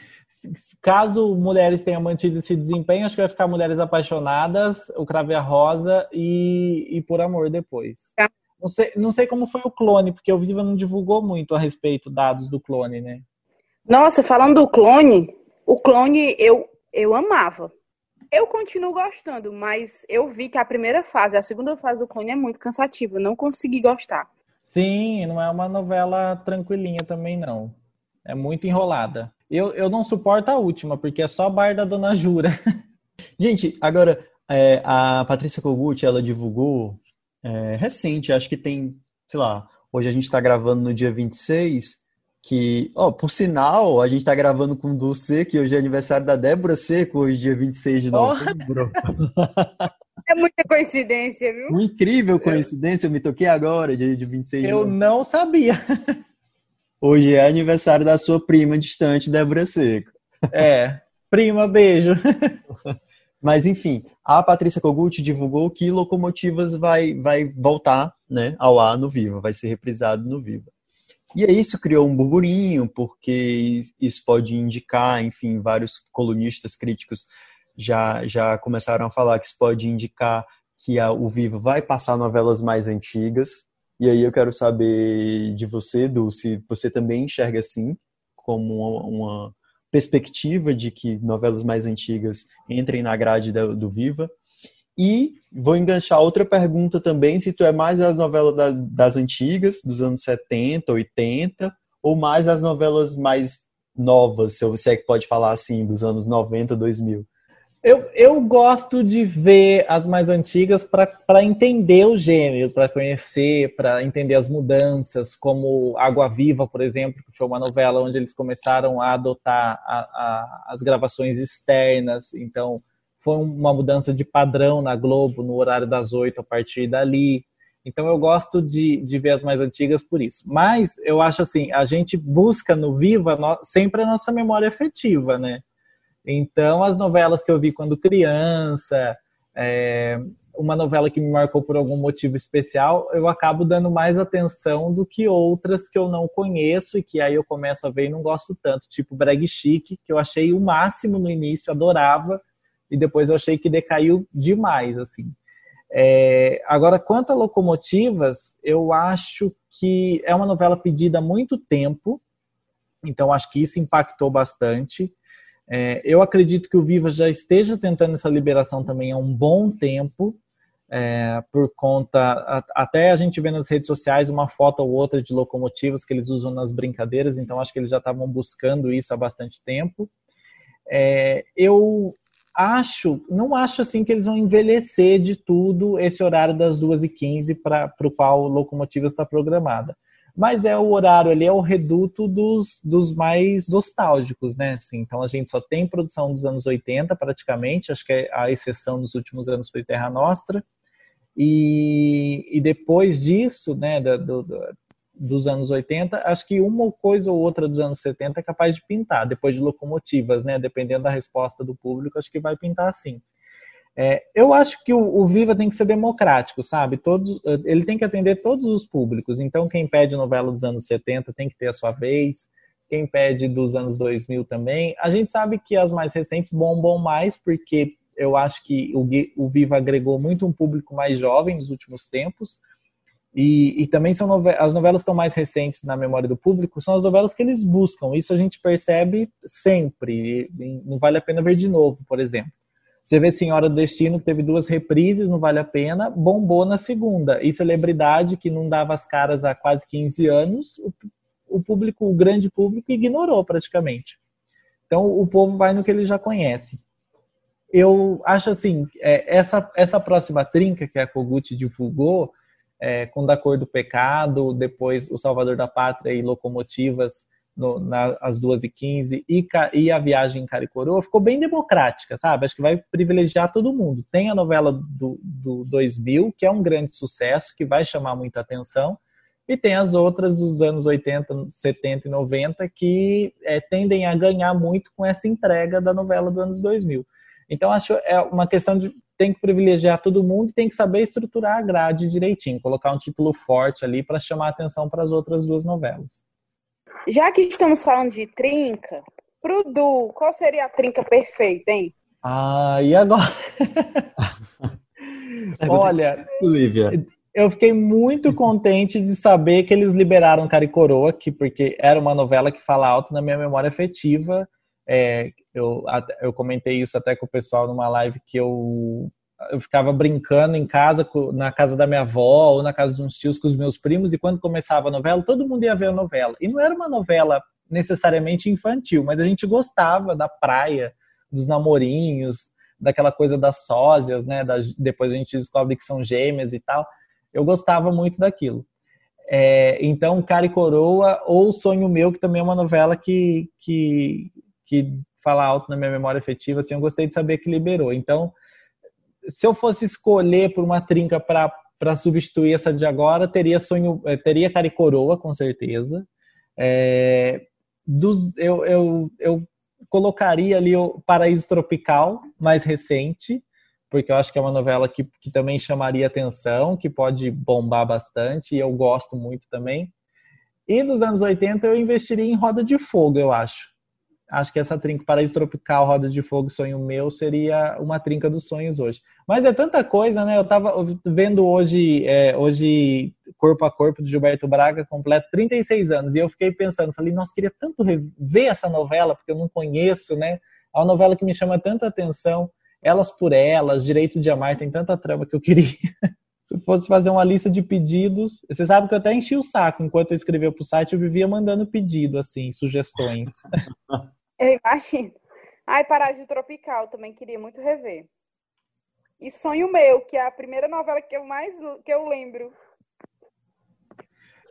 caso mulheres tenham mantido esse desempenho, acho que vai ficar Mulheres Apaixonadas, o Crave a Rosa e, e Por Amor depois. É. Não, sei, não sei como foi o clone, porque o Viva não divulgou muito a respeito dados do clone, né? Nossa, falando do clone, o clone eu, eu amava. Eu continuo gostando, mas eu vi que a primeira fase, a segunda fase do clone é muito cansativa. Não consegui gostar. Sim, não é uma novela tranquilinha também, não. É muito enrolada. Eu, eu não suporto a última, porque é só bar da Dona Jura. <laughs> Gente, agora, é, a Patrícia Kogut, ela divulgou é, recente, acho que tem, sei lá, hoje a gente está gravando no dia 26, que, ó, por sinal, a gente tá gravando com o Dulce, que hoje é aniversário da Débora Seco, hoje dia 26 de novembro. <laughs> É muita coincidência, viu? Uma incrível coincidência, eu me toquei agora, dia de 26 de Eu novembro. não sabia. <laughs> Hoje é aniversário da sua prima distante, Débora Seco. É, prima, beijo. <laughs> Mas enfim, a Patrícia Kogut divulgou que Locomotivas vai, vai voltar né, ao ar no Viva, vai ser reprisado no Viva. E aí isso criou um burburinho, porque isso pode indicar, enfim, vários colunistas críticos já, já começaram a falar que isso pode indicar que a, o Viva vai passar novelas mais antigas. E aí eu quero saber de você, Du, se você também enxerga assim, como uma, uma perspectiva de que novelas mais antigas entrem na grade do, do Viva. E vou enganchar outra pergunta também, se tu é mais as novelas da, das antigas, dos anos 70, 80, ou mais as novelas mais novas, se você é que pode falar assim, dos anos 90, 2000. Eu, eu gosto de ver as mais antigas para entender o gênero, para conhecer, para entender as mudanças, como Água Viva, por exemplo, que foi uma novela onde eles começaram a adotar a, a, as gravações externas, então foi uma mudança de padrão na Globo, no horário das oito a partir dali. Então eu gosto de, de ver as mais antigas por isso. Mas eu acho assim, a gente busca no Viva sempre a nossa memória afetiva, né? Então as novelas que eu vi quando criança, é, uma novela que me marcou por algum motivo especial, eu acabo dando mais atenção do que outras que eu não conheço e que aí eu começo a ver e não gosto tanto, tipo Brag Chic, que eu achei o máximo no início, adorava, e depois eu achei que decaiu demais, assim. É, agora, quanto a locomotivas, eu acho que é uma novela pedida há muito tempo, então acho que isso impactou bastante. É, eu acredito que o Viva já esteja tentando essa liberação também há um bom tempo, é, por conta. A, até a gente vê nas redes sociais uma foto ou outra de locomotivas que eles usam nas brincadeiras, então acho que eles já estavam buscando isso há bastante tempo. É, eu acho, não acho assim que eles vão envelhecer de tudo esse horário das 2h15 para o qual locomotiva está programada mas é o horário ali, é o reduto dos, dos mais nostálgicos, né? Assim, então a gente só tem produção dos anos 80 praticamente, acho que é a exceção nos últimos anos foi Terra Nostra. E, e depois disso, né, do, dos anos 80, acho que uma coisa ou outra dos anos 70 é capaz de pintar, depois de locomotivas, né? Dependendo da resposta do público, acho que vai pintar assim. É, eu acho que o, o, Viva tem que ser democrático, sabe? Todos, ele tem que atender todos os públicos. Então, quem pede novela dos anos 70 tem que ter a sua vez. Quem pede dos anos 2000 também. A gente sabe que as mais recentes bombam mais, porque eu acho que o, o Viva agregou muito um público mais jovem nos últimos tempos. E, e também são novelas, as novelas estão mais recentes na memória do público, são as novelas que eles buscam. Isso a gente percebe sempre. Não vale a pena ver de novo, por exemplo. Você vê Senhora do Destino, teve duas reprises, não vale a pena, bombou na segunda. E Celebridade, que não dava as caras há quase 15 anos, o público, o grande público, ignorou praticamente. Então, o povo vai no que ele já conhece. Eu acho assim, é, essa, essa próxima trinca que a Kogut divulgou, é, com Da Cor do Pecado, depois O Salvador da Pátria e Locomotivas, no, na, às 2h15 e, e a viagem em Caricoroa ficou bem democrática, sabe? Acho que vai privilegiar todo mundo. Tem a novela do, do 2000, que é um grande sucesso, que vai chamar muita atenção, e tem as outras dos anos 80, 70 e 90 que é, tendem a ganhar muito com essa entrega da novela dos anos 2000. Então, acho é uma questão de tem que privilegiar todo mundo e tem que saber estruturar a grade direitinho, colocar um título forte ali para chamar atenção para as outras duas novelas. Já que estamos falando de trinca, pro Du, qual seria a trinca perfeita, hein? Ah, e agora? <laughs> Olha, Olivia. eu fiquei muito contente de saber que eles liberaram Caricoroa, aqui, porque era uma novela que fala alto na minha memória afetiva. É, eu, eu comentei isso até com o pessoal numa live que eu eu ficava brincando em casa, na casa da minha avó ou na casa de uns tios com os meus primos, e quando começava a novela, todo mundo ia ver a novela. E não era uma novela necessariamente infantil, mas a gente gostava da praia, dos namorinhos, daquela coisa das sósias, né? Da, depois a gente descobre que são gêmeas e tal. Eu gostava muito daquilo. É, então, Cara e Coroa ou Sonho Meu, que também é uma novela que, que, que fala alto na minha memória afetiva, assim, eu gostei de saber que liberou. Então, se eu fosse escolher por uma trinca para substituir essa de agora, teria sonho, eh, teria Caricoroa, com certeza. É, dos, eu, eu, eu colocaria ali o Paraíso Tropical, mais recente, porque eu acho que é uma novela que, que também chamaria atenção, que pode bombar bastante, e eu gosto muito também. E dos anos 80 eu investiria em Roda de Fogo, eu acho acho que essa trinca Paraíso Tropical, Roda de Fogo, Sonho Meu seria uma trinca dos sonhos hoje. Mas é tanta coisa, né? Eu tava vendo hoje, é, hoje Corpo a Corpo de Gilberto Braga, completo 36 anos, e eu fiquei pensando, falei, nossa, queria tanto ver essa novela, porque eu não conheço, né? É uma novela que me chama tanta atenção, Elas por Elas, Direito de Amar, tem tanta trama que eu queria. <laughs> Se fosse fazer uma lista de pedidos, você sabe que eu até enchi o saco enquanto eu escrevia para o site, eu vivia mandando pedido, assim, sugestões. <laughs> Eu imagino. Ai, Parásito Tropical, também queria muito rever. E Sonho Meu, que é a primeira novela que eu mais que eu lembro.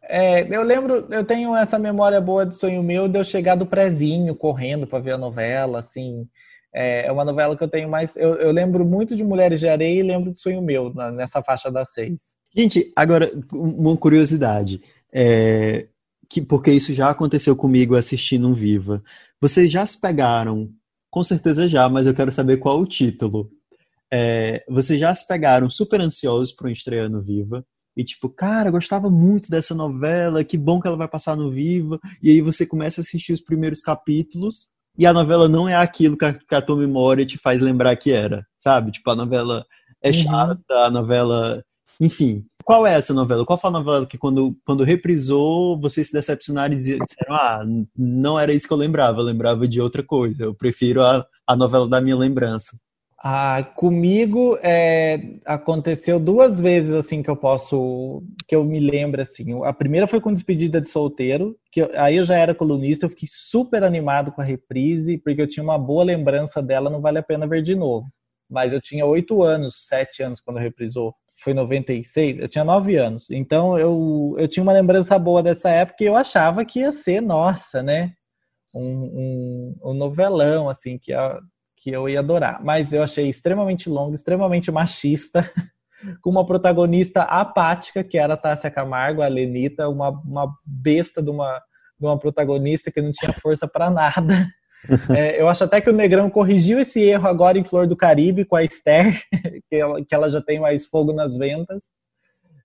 É, eu lembro, eu tenho essa memória boa de Sonho Meu de eu chegar do prezinho, correndo para ver a novela, assim. É, é uma novela que eu tenho mais. Eu, eu, lembro muito de Mulheres de Areia e lembro de Sonho Meu, na, nessa faixa das seis. Gente, agora, uma curiosidade. É, que, porque isso já aconteceu comigo assistindo um Viva. Vocês já se pegaram? Com certeza já, mas eu quero saber qual o título. É, vocês já se pegaram super ansiosos para um estreia no Viva? E tipo, cara, gostava muito dessa novela, que bom que ela vai passar no Viva. E aí você começa a assistir os primeiros capítulos e a novela não é aquilo que a, que a tua memória te faz lembrar que era, sabe? Tipo, a novela é uhum. chata, a novela. Enfim, qual é essa novela? Qual foi a novela que quando, quando reprisou, vocês se decepcionaram e disseram, ah, não era isso que eu lembrava, eu lembrava de outra coisa, eu prefiro a, a novela da minha lembrança. Ah, comigo é, aconteceu duas vezes assim que eu posso que eu me lembro assim. A primeira foi com despedida de solteiro, que eu, aí eu já era colunista, eu fiquei super animado com a reprise porque eu tinha uma boa lembrança dela, não vale a pena ver de novo. Mas eu tinha oito anos, sete anos quando reprisou. Foi 96, eu tinha nove anos. Então eu, eu tinha uma lembrança boa dessa época e eu achava que ia ser, nossa, né? Um, um, um novelão, assim, que ia, que eu ia adorar. Mas eu achei extremamente longo, extremamente machista, <laughs> com uma protagonista apática, que era a Tássia Camargo, a Lenita, uma, uma besta de uma, de uma protagonista que não tinha força para nada. É, eu acho até que o Negrão corrigiu esse erro agora em Flor do Caribe com a Esther, <laughs> que ela, que ela já tem mais fogo nas ventas.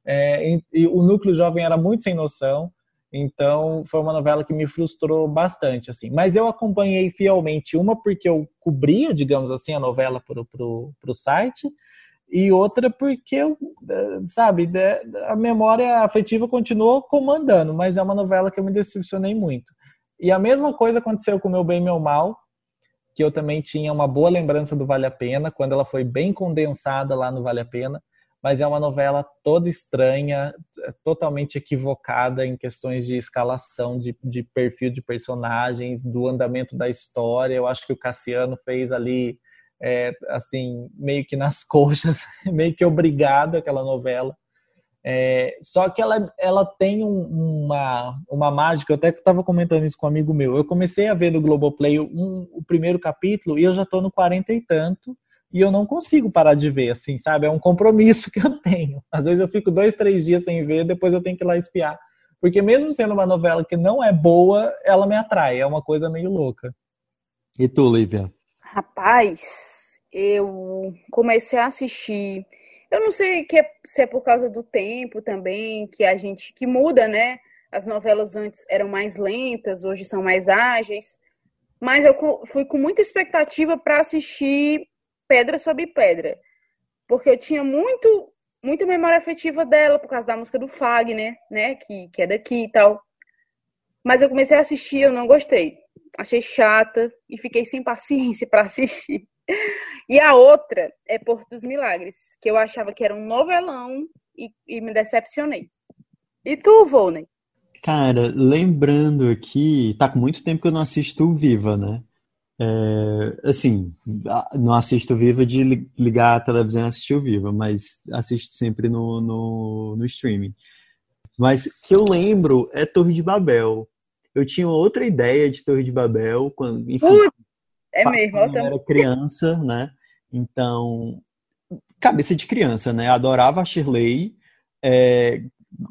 É, e, e, o núcleo jovem era muito sem noção. Então, foi uma novela que me frustrou bastante, assim. Mas eu acompanhei fielmente uma porque eu cobria, digamos assim, a novela para o site, e outra porque, eu, eh, sabe, a memória afetiva continuou comandando, mas é uma novela que eu me decepcionei muito. E a mesma coisa aconteceu com o Meu Bem, Meu Mal, que eu também tinha uma boa lembrança do Vale a Pena, quando ela foi bem condensada lá no Vale a Pena mas é uma novela toda estranha, totalmente equivocada em questões de escalação, de, de perfil de personagens, do andamento da história. Eu acho que o Cassiano fez ali, é, assim, meio que nas <laughs> coxas, meio que obrigado aquela novela. É, só que ela, ela tem um, uma, uma mágica, eu até estava comentando isso com um amigo meu. Eu comecei a ver no Globoplay um, o primeiro capítulo e eu já estou no quarenta e tanto e eu não consigo parar de ver, assim, sabe? É um compromisso <laughs> que eu tenho. Às vezes eu fico dois, três dias sem ver, depois eu tenho que ir lá espiar. Porque mesmo sendo uma novela que não é boa, ela me atrai. É uma coisa meio louca. E tu, Lívia? Rapaz, eu comecei a assistir. Eu não sei que é, se é por causa do tempo também, que a gente que muda, né? As novelas antes eram mais lentas, hoje são mais ágeis. Mas eu fui com muita expectativa para assistir pedra sobre pedra. Porque eu tinha muito, muita memória afetiva dela, por causa da música do Fagner, né? Que, que é daqui e tal. Mas eu comecei a assistir, eu não gostei. Achei chata e fiquei sem paciência para assistir. E a outra é Porto dos Milagres, que eu achava que era um novelão e, e me decepcionei. E tu, Volney? Cara, lembrando aqui, tá com muito tempo que eu não assisto Viva, né? É, assim, não assisto Viva de ligar a televisão e assistir o Viva, mas assisto sempre no, no, no streaming. Mas o que eu lembro é Torre de Babel. Eu tinha outra ideia de Torre de Babel quando, enfim, é mesmo, eu era criança, né? Então, cabeça de criança, né? Adorava a Shirley, é,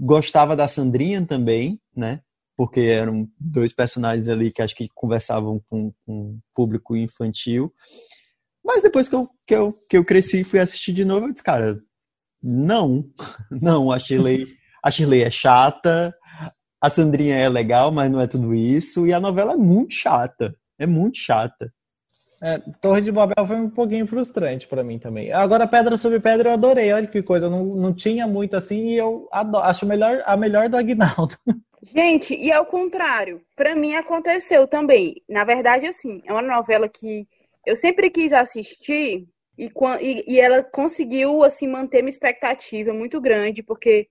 gostava da Sandrinha também, né? porque eram dois personagens ali que acho que conversavam com, com público infantil. Mas depois que eu, que, eu, que eu cresci e fui assistir de novo, eu disse, cara, não, <laughs> não, a Shirley, a Shirley é chata, a Sandrinha é legal, mas não é tudo isso, e a novela é muito chata, é muito chata. É, Torre de Babel foi um pouquinho frustrante para mim também. Agora, Pedra sobre Pedra eu adorei, olha que coisa, não, não tinha muito assim e eu adoro, acho melhor, a melhor do Aguinaldo. <laughs> Gente, e ao contrário, para mim aconteceu também. Na verdade, assim, é uma novela que eu sempre quis assistir e, e, e ela conseguiu assim manter minha expectativa muito grande, porque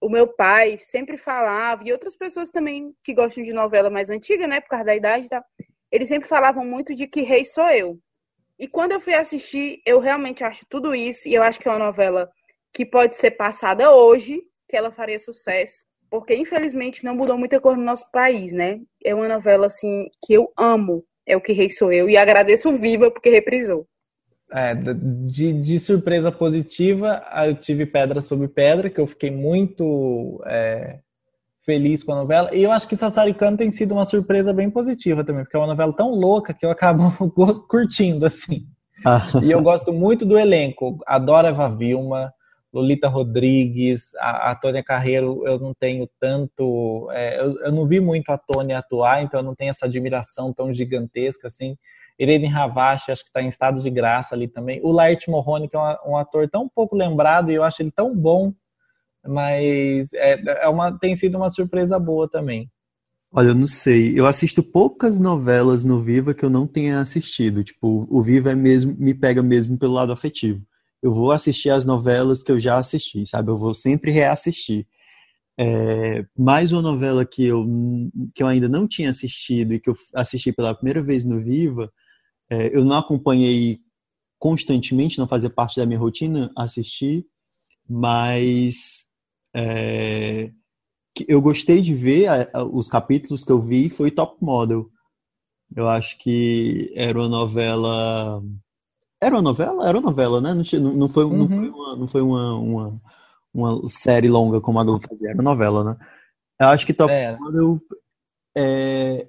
o meu pai sempre falava, e outras pessoas também que gostam de novela mais antiga, né, por causa da idade e tal, eles sempre falavam muito de que rei sou eu. E quando eu fui assistir, eu realmente acho tudo isso, e eu acho que é uma novela que pode ser passada hoje, que ela faria sucesso porque infelizmente não mudou muita coisa no nosso país, né? É uma novela assim que eu amo, é o que rei sou eu e agradeço Viva porque reprisou. É, de, de surpresa positiva, eu tive Pedra sobre Pedra, que eu fiquei muito é, feliz com a novela. E eu acho que Sassaricano tem sido uma surpresa bem positiva também, porque é uma novela tão louca que eu acabo <laughs> curtindo, assim. Ah. E eu gosto muito do elenco. Adoro Eva Vilma, Lolita Rodrigues, a, a Tônia Carreiro, eu não tenho tanto. É, eu, eu, não vi muito a Tônia atuar, então eu não tenho essa admiração tão gigantesca assim. Irene Ravache, acho que está em estado de graça ali também. O Laert Morrone, que é um, um, ator tão pouco lembrado, e eu acho ele tão bom, mas é, é uma, tem sido uma surpresa boa também. Olha, eu não sei. Eu assisto poucas novelas no Viva que eu não tenha assistido. Tipo, o Viva é mesmo, me pega mesmo pelo lado afetivo. Eu vou assistir as novelas que eu já assisti, sabe? Eu vou sempre reassistir. É, mais uma novela que eu, que eu ainda não tinha assistido e que eu assisti pela primeira vez no Viva, é, eu não acompanhei constantemente, não fazia parte da minha rotina assistir, mas é, eu gostei de ver os capítulos que eu vi foi Top Model. Eu acho que era uma novela. Era uma novela? Era uma novela, né? Não, não foi, uhum. não foi, uma, não foi uma, uma, uma, série longa como a Globo fazia, era uma novela, né? Eu acho que Top é. Model é,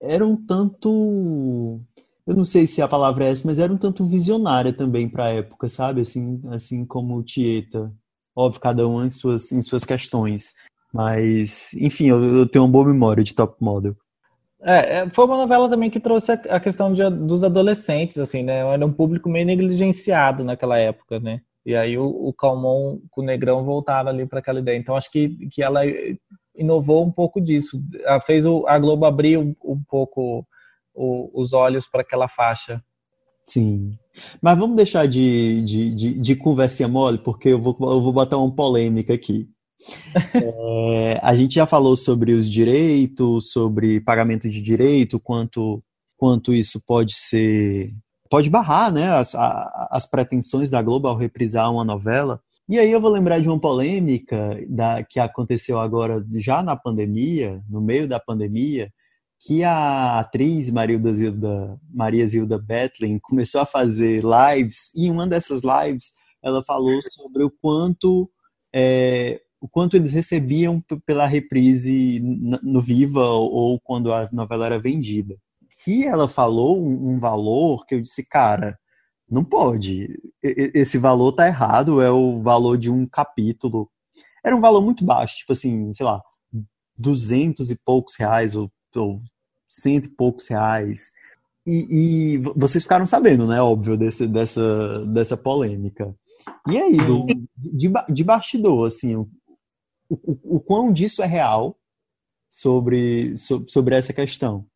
era um tanto. Eu não sei se a palavra é essa, mas era um tanto visionária também para a época, sabe? Assim, assim como Tieta. Óbvio, cada um em suas, em suas questões. Mas, enfim, eu, eu tenho uma boa memória de Top Model. É, é foi uma novela também que trouxe a, questão de, dos adolescentes, assim, né? Era um público meio negligenciado naquela época, né? E aí o, o Calmon com o Negrão voltaram ali para aquela ideia. Então acho que, que ela inovou um pouco disso. Ela fez o, a Globo abrir um, um pouco o, os olhos para aquela faixa. Sim. Mas vamos deixar de, de, de, de conversinha mole, porque eu vou, eu vou botar uma polêmica aqui. É, a gente já falou sobre os direitos, sobre pagamento de direito, quanto, quanto isso pode ser. pode barrar né, as, a, as pretensões da Globo ao reprisar uma novela. E aí eu vou lembrar de uma polêmica da, que aconteceu agora já na pandemia, no meio da pandemia, que a atriz Maria Zilda, Maria Zilda Bethlen começou a fazer lives, e em uma dessas lives ela falou sobre o quanto é, o quanto eles recebiam pela reprise no Viva ou quando a novela era vendida. Que ela falou um valor que eu disse, cara, não pode. Esse valor tá errado, é o valor de um capítulo. Era um valor muito baixo, tipo assim, sei lá, duzentos e poucos reais ou, ou cento e poucos reais. E, e, vocês ficaram sabendo, né? Óbvio, desse, dessa, dessa polêmica. E aí, do, de, de bastidor, assim, o, o, quão disso é real sobre, sobre essa questão?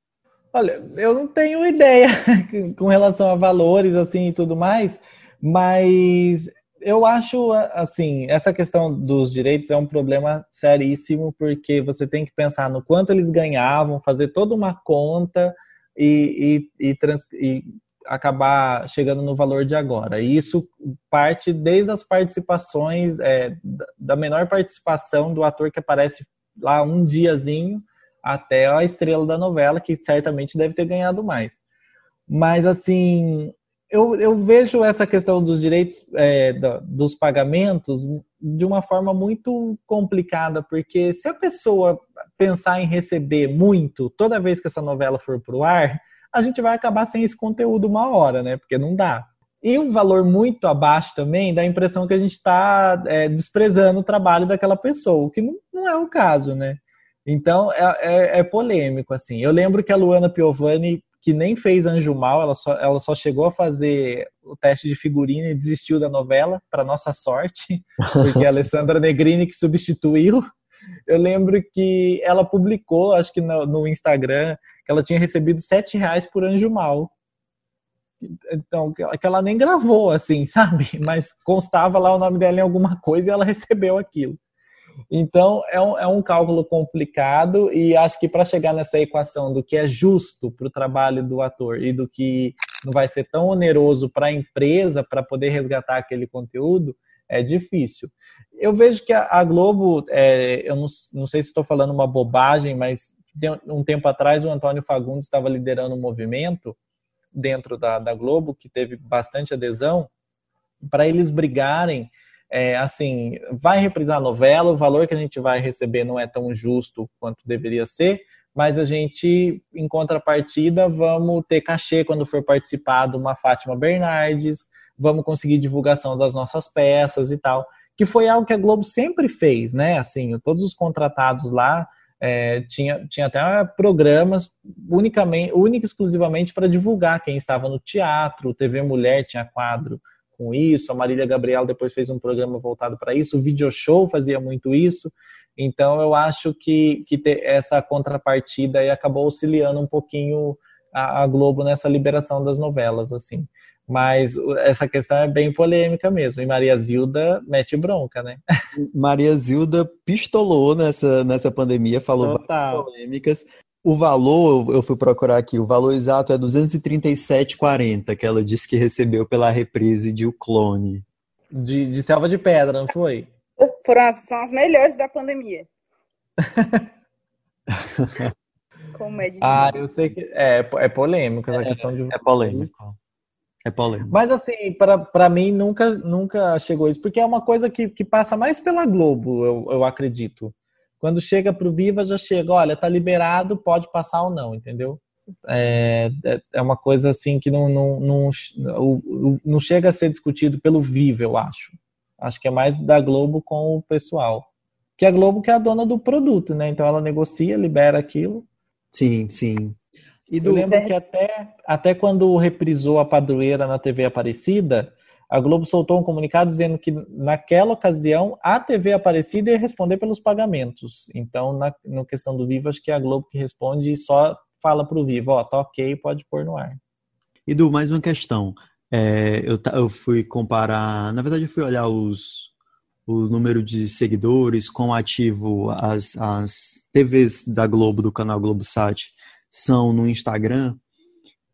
Olha, eu não tenho ideia <laughs> com relação a valores assim e tudo mais, mas eu acho assim, essa questão dos direitos é um problema seríssimo porque você tem que pensar no quanto eles ganhavam, fazer toda uma conta e, e, e, trans, e acabar chegando no valor de agora. E isso parte desde as participações, é, da menor participação do ator que aparece lá um diazinho até a estrela da novela, que certamente deve ter ganhado mais. Mas, assim, eu, eu vejo essa questão dos direitos, é, dos pagamentos, de uma forma muito complicada, porque se a pessoa pensar em receber muito toda vez que essa novela for para o ar, a gente vai acabar sem esse conteúdo uma hora, né? Porque não dá. E um valor muito abaixo também dá a impressão que a gente está é, desprezando o trabalho daquela pessoa, o que não, não é o caso, né? Então é, é, é, polêmico, assim. Eu lembro que a Luana Piovani, que nem fez Anjo Mal, ela só, ela só chegou a fazer o teste de figurina e desistiu da novela, para nossa sorte, <laughs> porque a Alessandra Negrini que substituiu. Eu lembro que ela publicou, acho que no, no Instagram, que ela tinha recebido sete reais por Anjo Mal. Então, que ela nem gravou, assim, <laughs> sabe? Mas constava lá o nome dela em alguma coisa e ela recebeu aquilo. Então, é um, é um cálculo complicado e acho que para chegar nessa equação do que é justo para o trabalho do ator e do que não vai ser tão oneroso para a empresa para poder resgatar aquele conteúdo, é difícil. Eu vejo que a, Globo, é, eu não, não sei se estou falando uma bobagem, mas um tempo atrás o Antônio Fagundes estava liderando um movimento dentro da, da Globo que teve bastante adesão para eles brigarem é, assim, vai reprisar a novela, o valor que a gente vai receber não é tão justo quanto deveria ser, mas a gente, em contrapartida, vamos ter cachê quando for participar de uma Fátima Bernardes, vamos conseguir divulgação das nossas peças e tal, que foi algo que a Globo sempre fez, né? Assim, todos os contratados lá É, tinha, tinha até programas unicamente, única exclusivamente para divulgar quem estava no teatro, TV Mulher tinha quadro com isso, a Marília Gabriel depois fez um programa voltado para isso, o Video Show fazia muito isso, então eu acho que, que essa contrapartida aí acabou auxiliando um pouquinho a, a Globo nessa liberação das novelas, assim. Mas essa questão é bem polêmica mesmo. E Maria Zilda mete bronca, né? Maria Zilda pistolou nessa, nessa pandemia, falou Total. várias polêmicas. O valor, eu fui procurar aqui, o valor exato é 237,40 que ela disse que recebeu pela reprise de O Clone. De, de Selva de Pedra, não foi? Foram as, são as melhores da pandemia. <laughs> Comédia. Ah, eu sei que é, é polêmico essa é, questão de. É polêmico. É polêmico. Mas assim, para mim nunca, nunca chegou isso, porque é uma coisa que, que passa mais pela Globo, eu, eu acredito. Quando chega pro Viva, já chega, olha, tá liberado, pode passar ou não, entendeu? É, é, é uma coisa assim que não, não, não, não chega a ser discutido pelo Viva, eu acho. Acho que é mais da Globo com o pessoal. Que a Globo que é a dona do produto, né? Então ela negocia, libera aquilo. Sim, sim. E do... Eu lembro que até, até quando reprisou a padroeira na TV Aparecida, a Globo soltou um comunicado dizendo que naquela ocasião a TV Aparecida ia responder pelos pagamentos. Então, na no questão do Vivo, acho que é a Globo que responde e só fala para o Vivo, ó, tá ok, pode pôr no ar. E do mais uma questão. É, eu, eu fui comparar, na verdade eu fui olhar os, o número de seguidores com ativo as, as TVs da Globo, do canal Globosat, são no Instagram.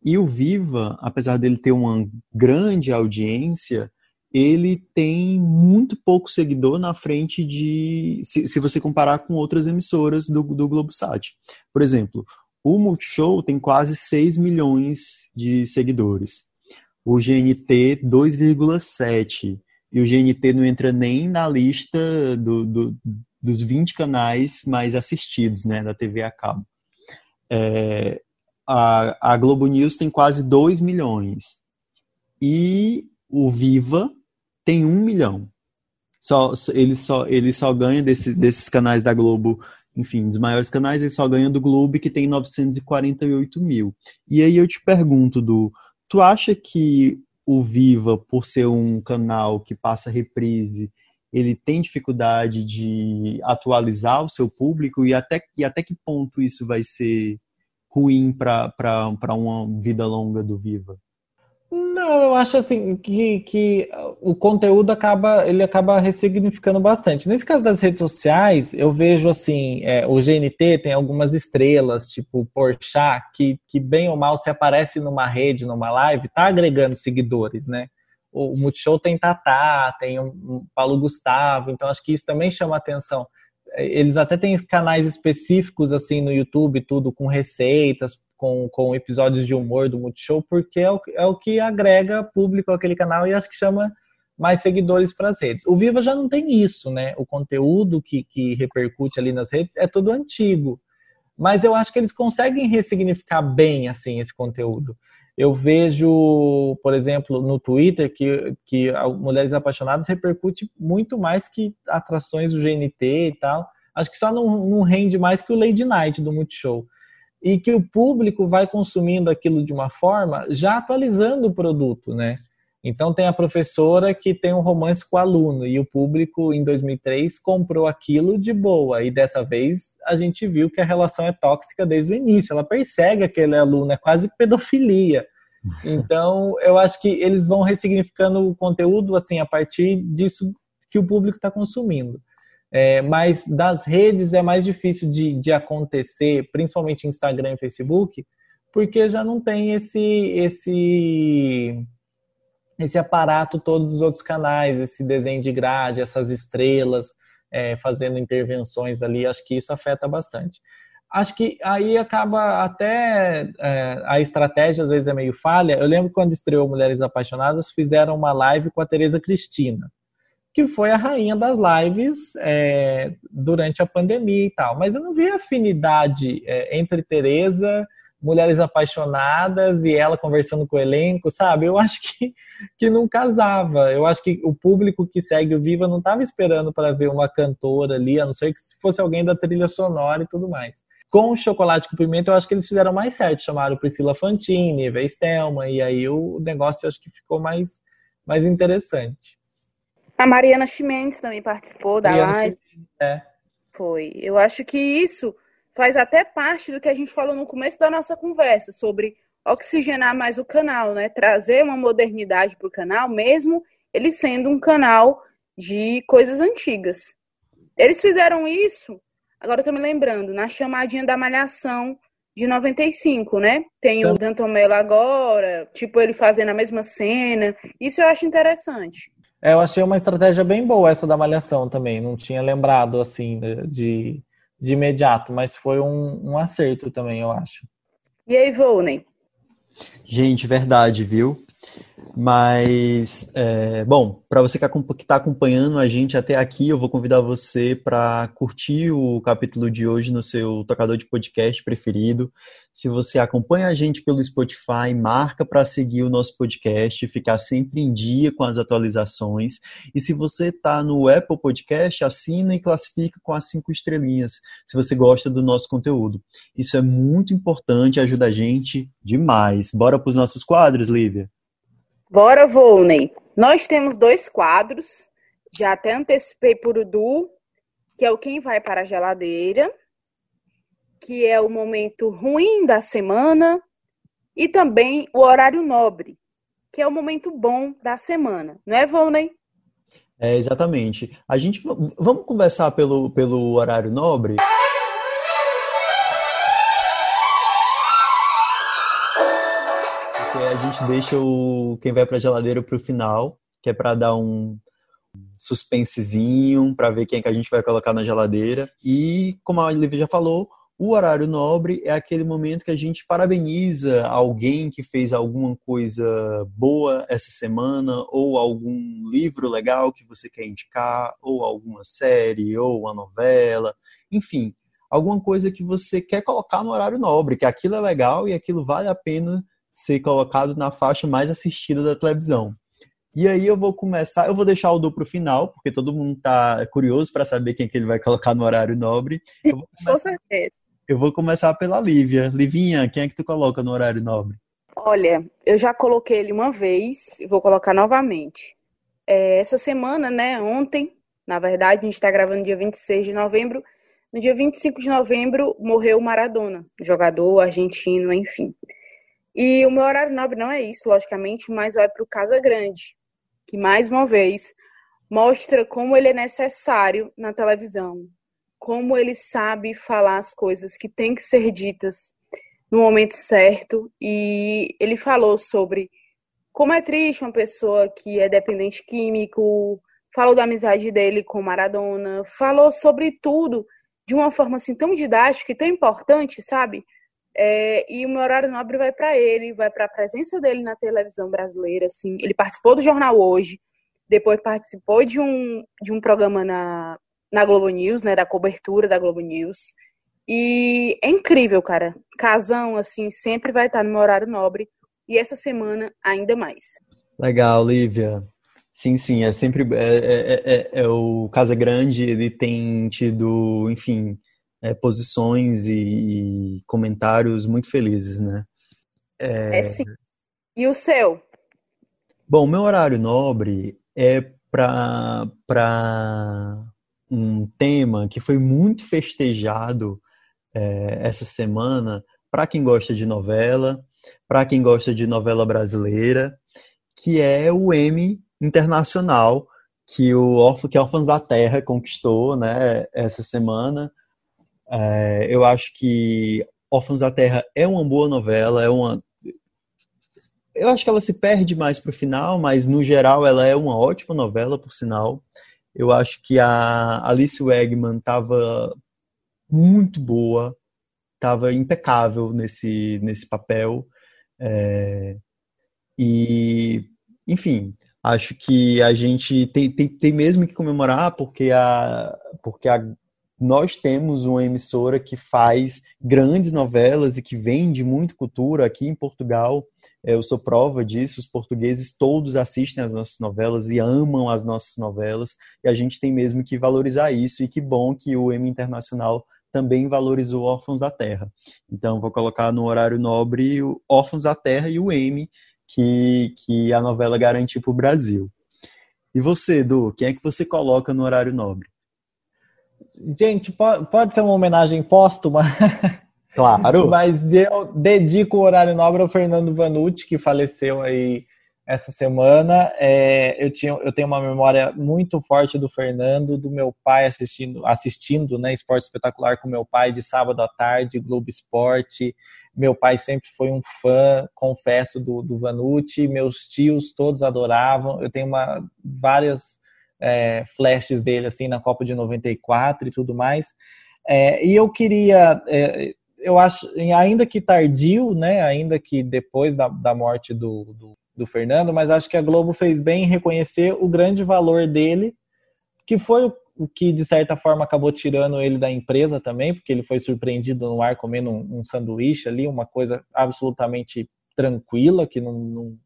E o Viva, apesar dele ter uma grande audiência, ele tem muito pouco seguidor na frente de. Se, se você comparar com outras emissoras do, do Globosat. Por exemplo, o Multishow tem quase 6 milhões de seguidores. O GNT, 2,7. E o GNT não entra nem na lista do, do, dos 20 canais mais assistidos né, da TV a cabo. É, a, a Globo News tem quase 2 milhões. E o Viva tem 1 um milhão. Só, ele, só, ele só ganha desse, desses canais da Globo, enfim, dos maiores canais, ele só ganha do Globo, que tem 948 mil. E aí eu te pergunto, do, tu acha que o Viva, por ser um canal que passa reprise, ele tem dificuldade de atualizar o seu público e até, e até que ponto isso vai ser ruim para uma vida longa do Viva? Não, eu acho assim que, que o conteúdo acaba ele acaba ressignificando bastante. Nesse caso das redes sociais, eu vejo assim, é, o GNT tem algumas estrelas, tipo Porchat, que, que bem ou mal se aparece numa rede, numa live, tá agregando seguidores, né? o Multishow tem Tatá, tem o Paulo Gustavo, então acho que isso também chama atenção. Eles até têm canais específicos assim no YouTube, tudo com receitas, com, com episódios de humor do Multishow, porque é o, é o que agrega público àquele canal e acho que chama mais seguidores para as redes. O Viva já não tem isso, né? O conteúdo que, que repercute ali nas redes é todo antigo. Mas eu acho que eles conseguem ressignificar bem assim esse conteúdo. Eu vejo, por exemplo, no Twitter que, que Mulheres Apaixonadas repercute muito mais que atrações do GNT e tal. Acho que só não, não rende mais que o Lady Night do Multishow. E que o público vai consumindo aquilo de uma forma já atualizando o produto, né? Então tem a professora que tem um romance com o aluno e o público em 2003 comprou aquilo de boa e dessa vez a gente viu que a relação é tóxica desde o início. Ela persegue aquele aluno, é quase pedofilia. <laughs> Então eu acho que eles vão ressignificando o conteúdo assim a partir disso que o público está consumindo. É, mas das redes é mais difícil de, de acontecer, principalmente Instagram e Facebook, porque já não tem esse esse esse aparato todos os outros canais, esse desenho de grade, essas estrelas é, fazendo intervenções ali, acho que isso afeta bastante. Acho que aí acaba até é, a estratégia às vezes é meio falha. Eu lembro quando estreou Mulheres Apaixonadas, fizeram uma live com a Tereza Cristina, que foi a rainha das lives é, durante a pandemia e tal. Mas eu não vi afinidade é, entre Tereza mulheres apaixonadas e ela conversando com o elenco, sabe? Eu acho que, que não casava. Eu acho que o público que segue o Viva não estava esperando para ver uma cantora ali, a não ser que se fosse alguém da trilha sonora e tudo mais. Com o Chocolate com Pimenta, eu acho que eles fizeram mais certo. Chamaram Priscila Fantini, Eva Estelma, e aí o negócio eu acho que ficou mais, mais interessante. A Mariana Chimenez também participou da Mariana live. É. Foi. Eu acho que isso faz até parte do que a gente falou no começo da nossa conversa sobre oxigenar mais o canal, né? Trazer uma modernidade para o canal, mesmo ele sendo um canal de coisas antigas. Eles fizeram isso, agora eu tô me lembrando, na chamadinha da Malhação de 95, né? Tem o Danton Mello agora, tipo ele fazendo a mesma cena. Isso eu acho interessante. É, eu achei uma estratégia bem boa essa da Malhação também. Não tinha lembrado assim de de imediato, mas foi um, um acerto também, eu acho. E aí, Volney? Gente, verdade, viu? Mas, é, bom, para você que está acompanhando a gente até aqui, eu vou convidar você para curtir o capítulo de hoje no seu tocador de podcast preferido. Se você acompanha a gente pelo Spotify, marca para seguir o nosso podcast, ficar sempre em dia com as atualizações. E se você está no Apple Podcast, assina e classifica com as cinco estrelinhas, se você gosta do nosso conteúdo. Isso é muito importante, ajuda a gente demais. Bora para os nossos quadros, Lívia? Bora, Volney. Nós temos dois quadros. Já até antecipei por Udu, que é o Quem Vai para a Geladeira, que é o momento ruim da semana, e também o Horário Nobre, que é o momento bom da semana. Não é, Volney? É, exatamente. A gente vamos conversar pelo, pelo horário nobre. A gente deixa o quem vai para a geladeira para o final, que é para dar um suspensezinho, para ver quem é que a gente vai colocar na geladeira. E, como a Olivia já falou, o horário nobre é aquele momento que a gente parabeniza alguém que fez alguma coisa boa essa semana, ou algum livro legal que você quer indicar, ou alguma série, ou uma novela, enfim, alguma coisa que você quer colocar no horário nobre, que aquilo é legal e aquilo vale a pena ser colocado na faixa mais assistida da televisão. E aí eu vou começar, eu vou deixar o do pro final, porque todo mundo tá curioso para saber quem que ele vai colocar no horário nobre. Eu vou <laughs> começar, Com certeza. Eu vou começar pela Lívia. Livinha, quem é que tu coloca no horário nobre? Olha, eu já coloquei ele uma vez, vou colocar novamente. É, essa semana, né, ontem, na verdade, a gente está gravando dia 26 de novembro. No dia 25 de novembro morreu o Maradona, jogador argentino, enfim. E o meu horário nobre não é isso, logicamente, mas vai para o Casa Grande, que mais uma vez mostra como ele é necessário na televisão, como ele sabe falar as coisas que têm que ser ditas no momento certo. E ele falou sobre como é triste uma pessoa que é dependente químico, falou da amizade dele com Maradona, falou sobre tudo de uma forma assim tão didática e tão importante, sabe? É, e o meu horário nobre vai para ele, vai para a presença dele na televisão brasileira. Assim. Ele participou do Jornal Hoje, depois participou de um, de um programa na, na Globo News, né, da cobertura da Globo News. E é incrível, cara. Casão, assim, sempre vai estar no meu horário nobre. E essa semana, ainda mais. Legal, Lívia. Sim, sim, é sempre. É, é, é, é o Casa Grande, ele tem tido, enfim, é, posições e, e, comentários muito felizes, né? É... é sim. E o seu? Bom, meu horário nobre é para um tema que foi muito festejado é, essa semana para quem gosta de novela, para quem gosta de novela brasileira, que é o M Internacional que o que Órfãos da Terra conquistou, né, essa semana é, eu acho que Órfãos da Terra é uma boa novela, é uma. Eu acho que ela se perde mais pro final, mas no geral ela é uma ótima novela, por sinal. Eu acho que a Alice Wegman estava muito boa, estava impecável nesse, nesse papel. É, e, enfim, acho que a gente tem, tem, tem mesmo que comemorar porque a, porque a nós temos uma emissora que faz grandes novelas e que vende muito cultura aqui em Portugal. Eu sou prova disso. Os portugueses todos assistem às nossas novelas e amam as nossas novelas. E a gente tem mesmo que valorizar isso. E que bom que o M Internacional também valorizou Órfãos da Terra. Então, vou colocar no horário nobre o Órfãos da Terra e o M, que, que a novela garantiu para o Brasil. E você, Edu, quem é que você coloca no horário nobre? Gente, pode ser uma homenagem póstuma? <laughs> Claro. Mas eu dedico o horário nobre ao Fernando Vanucci, que faleceu aí essa semana. É, eu, tinha, eu tenho uma memória muito forte do Fernando, do meu pai assistindo, assistindo né, esporte espetacular com meu pai de sábado à tarde, Globo Esporte. Meu pai sempre foi um fã, confesso, do, do Vanucci. Meus tios todos adoravam. Eu tenho uma, várias é, flashes dele assim na Copa de 94 e tudo mais. É, e eu queria, é, eu acho, ainda que tardio, né, ainda que depois da, da morte do, do, do, Fernando, mas acho que a Globo fez bem em reconhecer o grande valor dele, que foi o, o que de certa forma acabou tirando ele da empresa também, porque ele foi surpreendido no ar comendo um, um sanduíche ali, uma coisa absolutamente tranquila, que não, não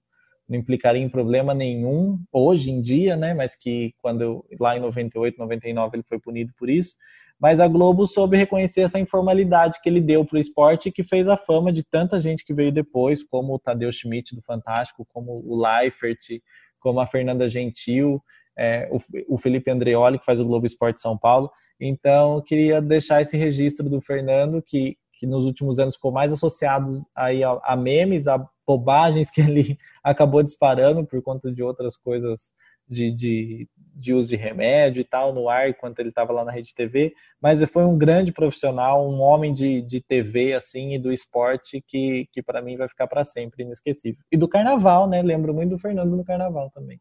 não implicaria em problema nenhum hoje em dia, né? Mas que quando lá em 98, 99 ele foi punido por isso. Mas a Globo soube reconhecer essa informalidade que ele deu para o esporte e que fez a fama de tanta gente que veio depois, como o Tadeu Schmidt do Fantástico, como o Leifert, como a Fernanda Gentil, é, o, o Felipe Andreoli, que faz o Globo Esporte São Paulo. Então, queria deixar esse registro do Fernando, que, que nos últimos anos ficou mais associado aí a, a memes, a bobagens que ele <laughs> acabou disparando por conta de outras coisas de, de, de uso de remédio e tal no ar enquanto ele estava lá na Rede TV, mas foi um grande profissional, um homem de, de TV assim e do esporte que, que para mim vai ficar para sempre inesquecível. E do carnaval, né? Lembro muito do Fernando no carnaval também.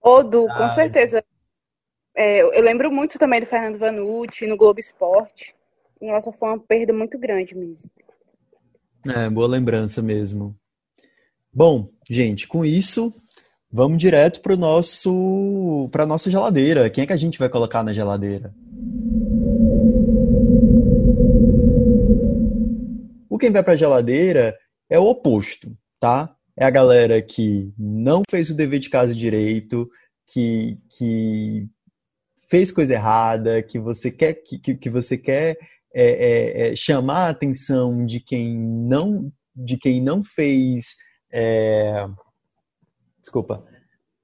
Ô, Du, com certeza. É, eu lembro muito também do Fernando Vanucci no Globo Esporte. Nossa, foi uma perda muito grande mesmo. É, boa lembrança mesmo. Bom, gente, com isso, vamos direto para nosso para nossa geladeira. Quem é que a gente vai colocar na geladeira? O quem vai para a geladeira é o oposto, tá? É a galera que não fez o dever de casa direito, que, que fez coisa errada, que você quer que, que você quer é, é, é, chamar a atenção de quem não de quem não fez é, desculpa,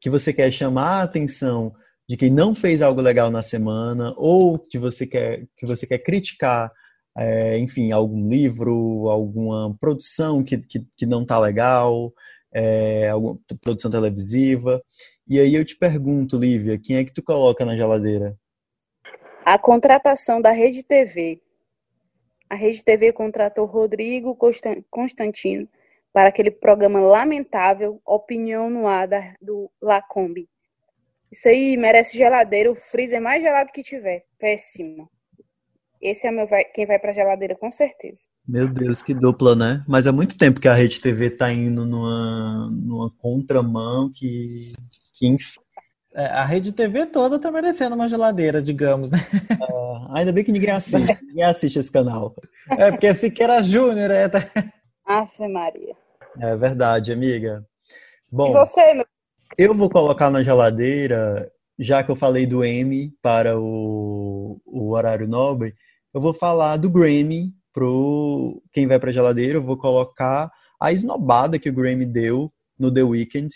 que você quer chamar a atenção de quem não fez algo legal na semana ou que você quer que você quer criticar, é, enfim, algum livro, alguma produção que, que, que não está legal, é, alguma produção televisiva. E aí eu te pergunto, Lívia, quem é que tu coloca na geladeira? A contratação da Rede TV. A Rede TV contratou Rodrigo Constantino para aquele programa lamentável Opinião no Ar da, do Lacombe. Isso aí merece geladeira, o freezer mais gelado que tiver. Péssimo. Esse é meu vai, quem vai geladeira, com certeza. Meu Deus, que dupla, né? Mas há muito tempo que a Rede TV tá indo numa, numa contramão que, que enfim. É, a Rede TV toda tá merecendo uma geladeira, digamos, né? Uh, ainda bem que ninguém assiste, <laughs> ninguém assiste esse canal. É, porque Siqueira Júnior é... Tá Ave Maria. É verdade, amiga. Bom, e você, meu? eu vou colocar na geladeira, já que eu falei do M para o, o horário nobre, eu vou falar do Grammy pro quem vai para a geladeira, eu vou colocar a esnobada que o Grammy deu no The Weeknd,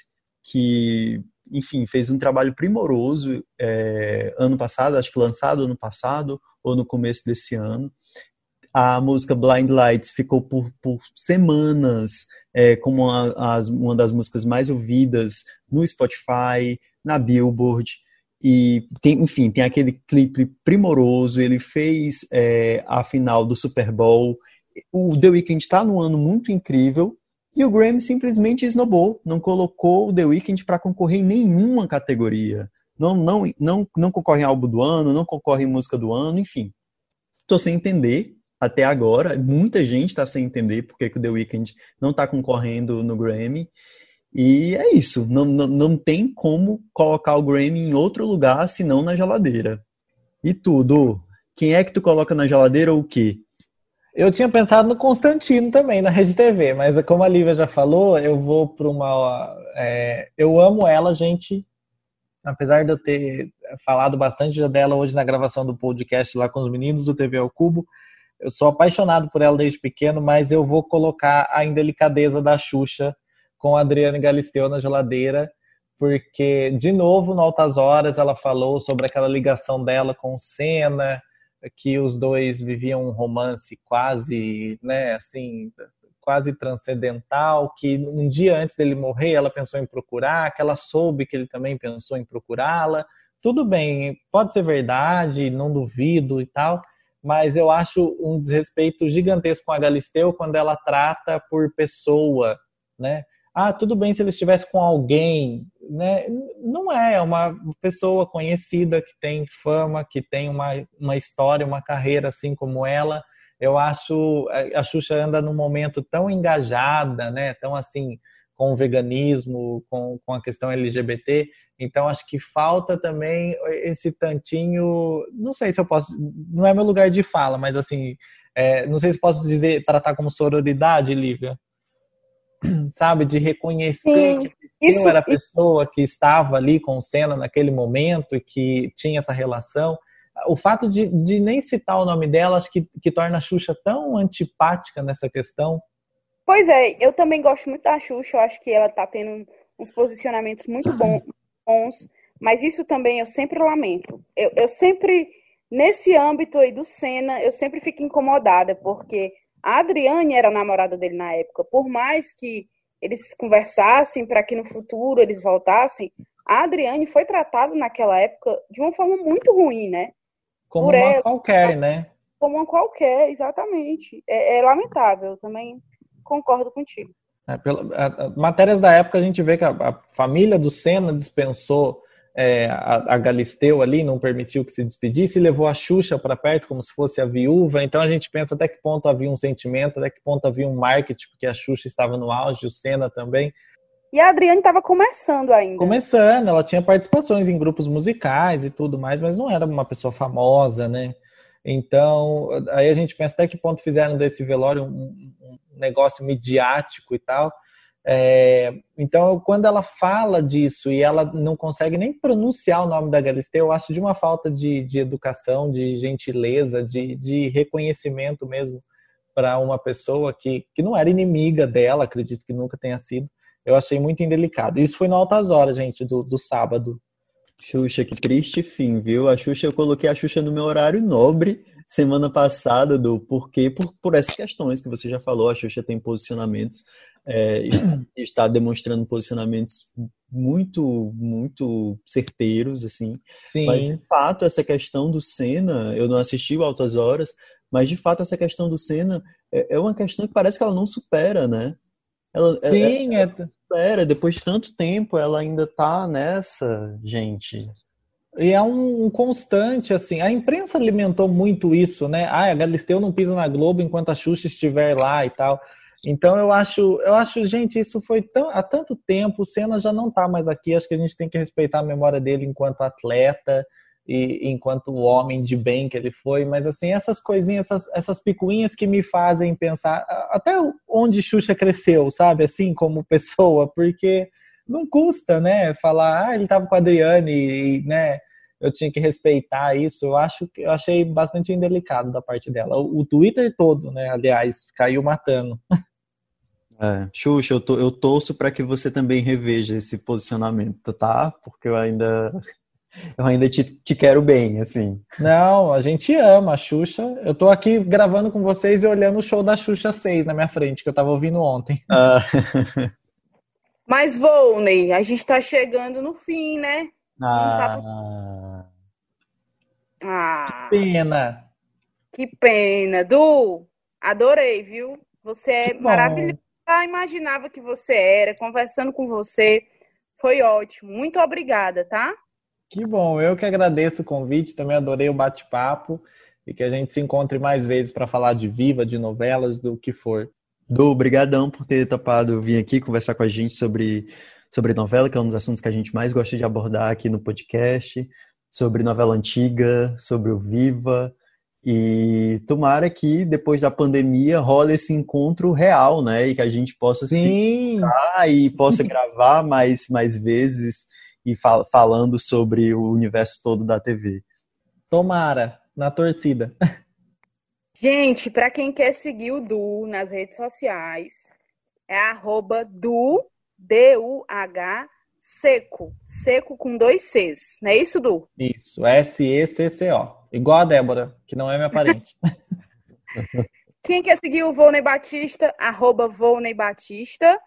que, enfim, fez um trabalho primoroso é, ano passado, acho que lançado ano passado ou no começo desse ano a música Blind Lights ficou por, por semanas é, como uma, as, uma das músicas mais ouvidas no Spotify, na Billboard. E, tem, enfim, tem aquele clipe primoroso. Ele fez é, a final do Super Bowl. O The Weeknd está num ano muito incrível. E o Grammy simplesmente esnobou, não colocou o The Weeknd para concorrer em nenhuma categoria. Não, não, não, não concorre em álbum do ano, não concorre em música do ano, enfim. Estou sem entender até agora. Muita gente está sem entender porque que o The Weeknd não está concorrendo no Grammy. E é isso. Não, não, não tem como colocar o Grammy em outro lugar senão na geladeira. E tudo. Quem é que tu coloca na geladeira ou o quê? Eu tinha pensado no Constantino também, na Rede TV, mas como a Lívia já falou, eu vou para uma. É, eu amo ela, gente. Apesar de eu ter falado bastante dela hoje na gravação do podcast lá com os meninos do TV ao Cubo, eu sou apaixonado por ela desde pequeno, mas eu vou colocar a indelicadeza da Xuxa com a Adriane Galisteu na geladeira, porque, de novo, no Altas Horas, ela falou sobre aquela ligação dela com o Senna, que os dois viviam um romance quase, né, assim, quase transcendental, que um dia antes dele morrer ela pensou em procurar, que ela soube que ele também pensou em procurá-la. Tudo bem, pode ser verdade, não duvido e tal, mas eu acho um desrespeito gigantesco com a Galisteu quando ela trata por pessoa, né? Ah, tudo bem se ele estivesse com alguém, né? Não é, é uma pessoa conhecida que tem fama, que tem uma, uma história, uma carreira assim como ela. Eu acho a Xuxa anda num momento tão engajada, né? Tão assim com o veganismo, com, com a questão LGBT. Então, acho que falta também esse tantinho. Não sei se eu posso. Não é meu lugar de fala, mas assim. É, não sei se posso dizer, tratar como sororidade, Lívia. <clears throat> Sabe, de reconhecer Sim, que eu era a pessoa que estava ali com o Senna naquele momento e que tinha essa relação. O fato de, de nem citar o nome dela, acho que, que torna a Xuxa tão antipática nessa questão Pois é, eu também gosto muito da Xuxa, eu acho que ela tá tendo uns posicionamentos muito <clears throat> bons, mas isso também eu sempre lamento. Eu, eu sempre, nesse âmbito aí do Senna, eu sempre fico incomodada, porque a Adriane era a namorada dele na época, por mais que eles conversassem para que no futuro eles voltassem, a Adriane foi tratada naquela época de uma forma muito ruim, né? Como Por uma ela, qualquer, né? Como uma qualquer, exatamente. É, é lamentável também concordo contigo. É, pela, a, a, matérias da época a gente vê que a, a família do Senna dispensou é, a, a, Galisteu ali, não permitiu que se despedisse, levou a Xuxa para perto como se fosse a viúva. Então a gente pensa até que ponto havia um sentimento, até que ponto havia um marketing, porque a Xuxa estava no auge, o Senna também. E a Adriane estava começando ainda. Começando, ela tinha participações em grupos musicais e tudo mais, mas não era uma pessoa famosa, né? Então, aí a gente pensa até que ponto fizeram desse velório um, um negócio midiático e tal. É, então, quando ela fala disso e ela não consegue nem pronunciar o nome da Galisteu, eu acho de uma falta de, de educação, de gentileza, de, de reconhecimento mesmo para uma pessoa que, que não era inimiga dela, acredito que nunca tenha sido. Eu achei muito indelicado. Isso foi no altas horas, gente, do, do sábado. Xuxa, que triste fim, viu? A Xuxa, eu coloquei a Xuxa no meu horário nobre semana passada, do porquê, por, por essas questões que você já falou. A Xuxa tem posicionamentos, é, está demonstrando posicionamentos muito, muito certeiros, assim. Sim. Mas, de fato, essa questão do Senna, eu não assisti o Altas Horas, mas, de fato, essa questão do Senna é, é uma questão que parece que ela não supera, né? Ela, é, Sim, ela, ela espera, depois de tanto tempo, ela ainda tá nessa, gente. E é um, um, constante, assim, a imprensa alimentou muito isso, né? Ah, a Galisteu não pisa na Globo enquanto a Xuxa estiver lá e tal. Então eu acho, eu acho, gente, isso foi tão, há tanto tempo, o Senna já não tá mais aqui, acho que a gente tem que respeitar a memória dele enquanto atleta, e enquanto homem de bem que ele foi, mas assim, essas coisinhas, essas, essas picuinhas que me fazem pensar até onde Xuxa cresceu, sabe, assim, como <laughs> pessoa, porque não custa, né, falar, ah, ele tava com a Adriane e, né, eu tinha que respeitar isso, eu acho que eu achei bastante indelicado da parte dela. O, o Twitter todo, né, aliás, caiu matando. <laughs> É, Xuxa, eu, to, eu torço para que você também reveja esse posicionamento, tá? Porque eu ainda <laughs> eu ainda te, te quero bem, assim. Não, a gente ama a Xuxa. Eu tô aqui gravando com vocês e olhando o show da Xuxa 6 na minha frente, que eu tava ouvindo ontem. Ah. <laughs> Mas, Volney, a gente tá chegando no fim, né? Ah. ah. Que pena. Que pena. Du, adorei, viu? Você é maravilhoso. Eu imaginava que você era, conversando com você. Foi ótimo. Muito obrigada, tá? Que bom, eu que agradeço o convite, também adorei o bate-papo e que a gente se encontre mais vezes para falar de Viva, de novelas, do que for. Du, obrigadão por ter topado vir aqui conversar com a gente sobre, sobre novela, que é um dos assuntos que a gente mais gosta de abordar aqui no podcast, sobre novela antiga, sobre o Viva. E tomara que depois da pandemia role esse encontro real, né? E que a gente possa Sim. se e possa <laughs> gravar mais, mais vezes e fal falando sobre o universo todo da TV. Tomara, na torcida. <laughs> Gente, para quem quer seguir o Du nas redes sociais, é arroba Du, D-U-H, seco. Seco com dois Cs. Não é isso, Du? Isso, S-E-C-C-O. Igual a Débora, que não é minha parente. <laughs> Quem quer seguir o Volney Batista, arroba Volney Batista,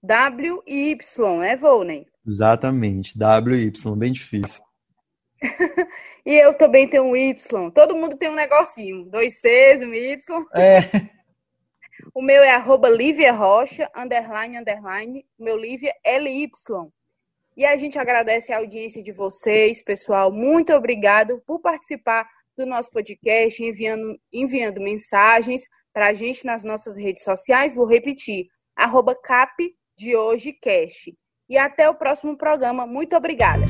W e Y, né, Volney? Exatamente, WY, bem difícil. <laughs> e eu também tenho um Y. Todo mundo tem um negocinho. Dois Cs, um Y. É. <laughs> O meu é arroba Lívia Rocha, underline, underline. O meu Lívia LY. E a gente agradece a audiência de vocês, pessoal. Muito obrigado por participar do nosso podcast, enviando, enviando mensagens para a gente nas nossas redes sociais. Vou repetir, arroba cap de hoje cash. E até o próximo programa. Muito obrigada.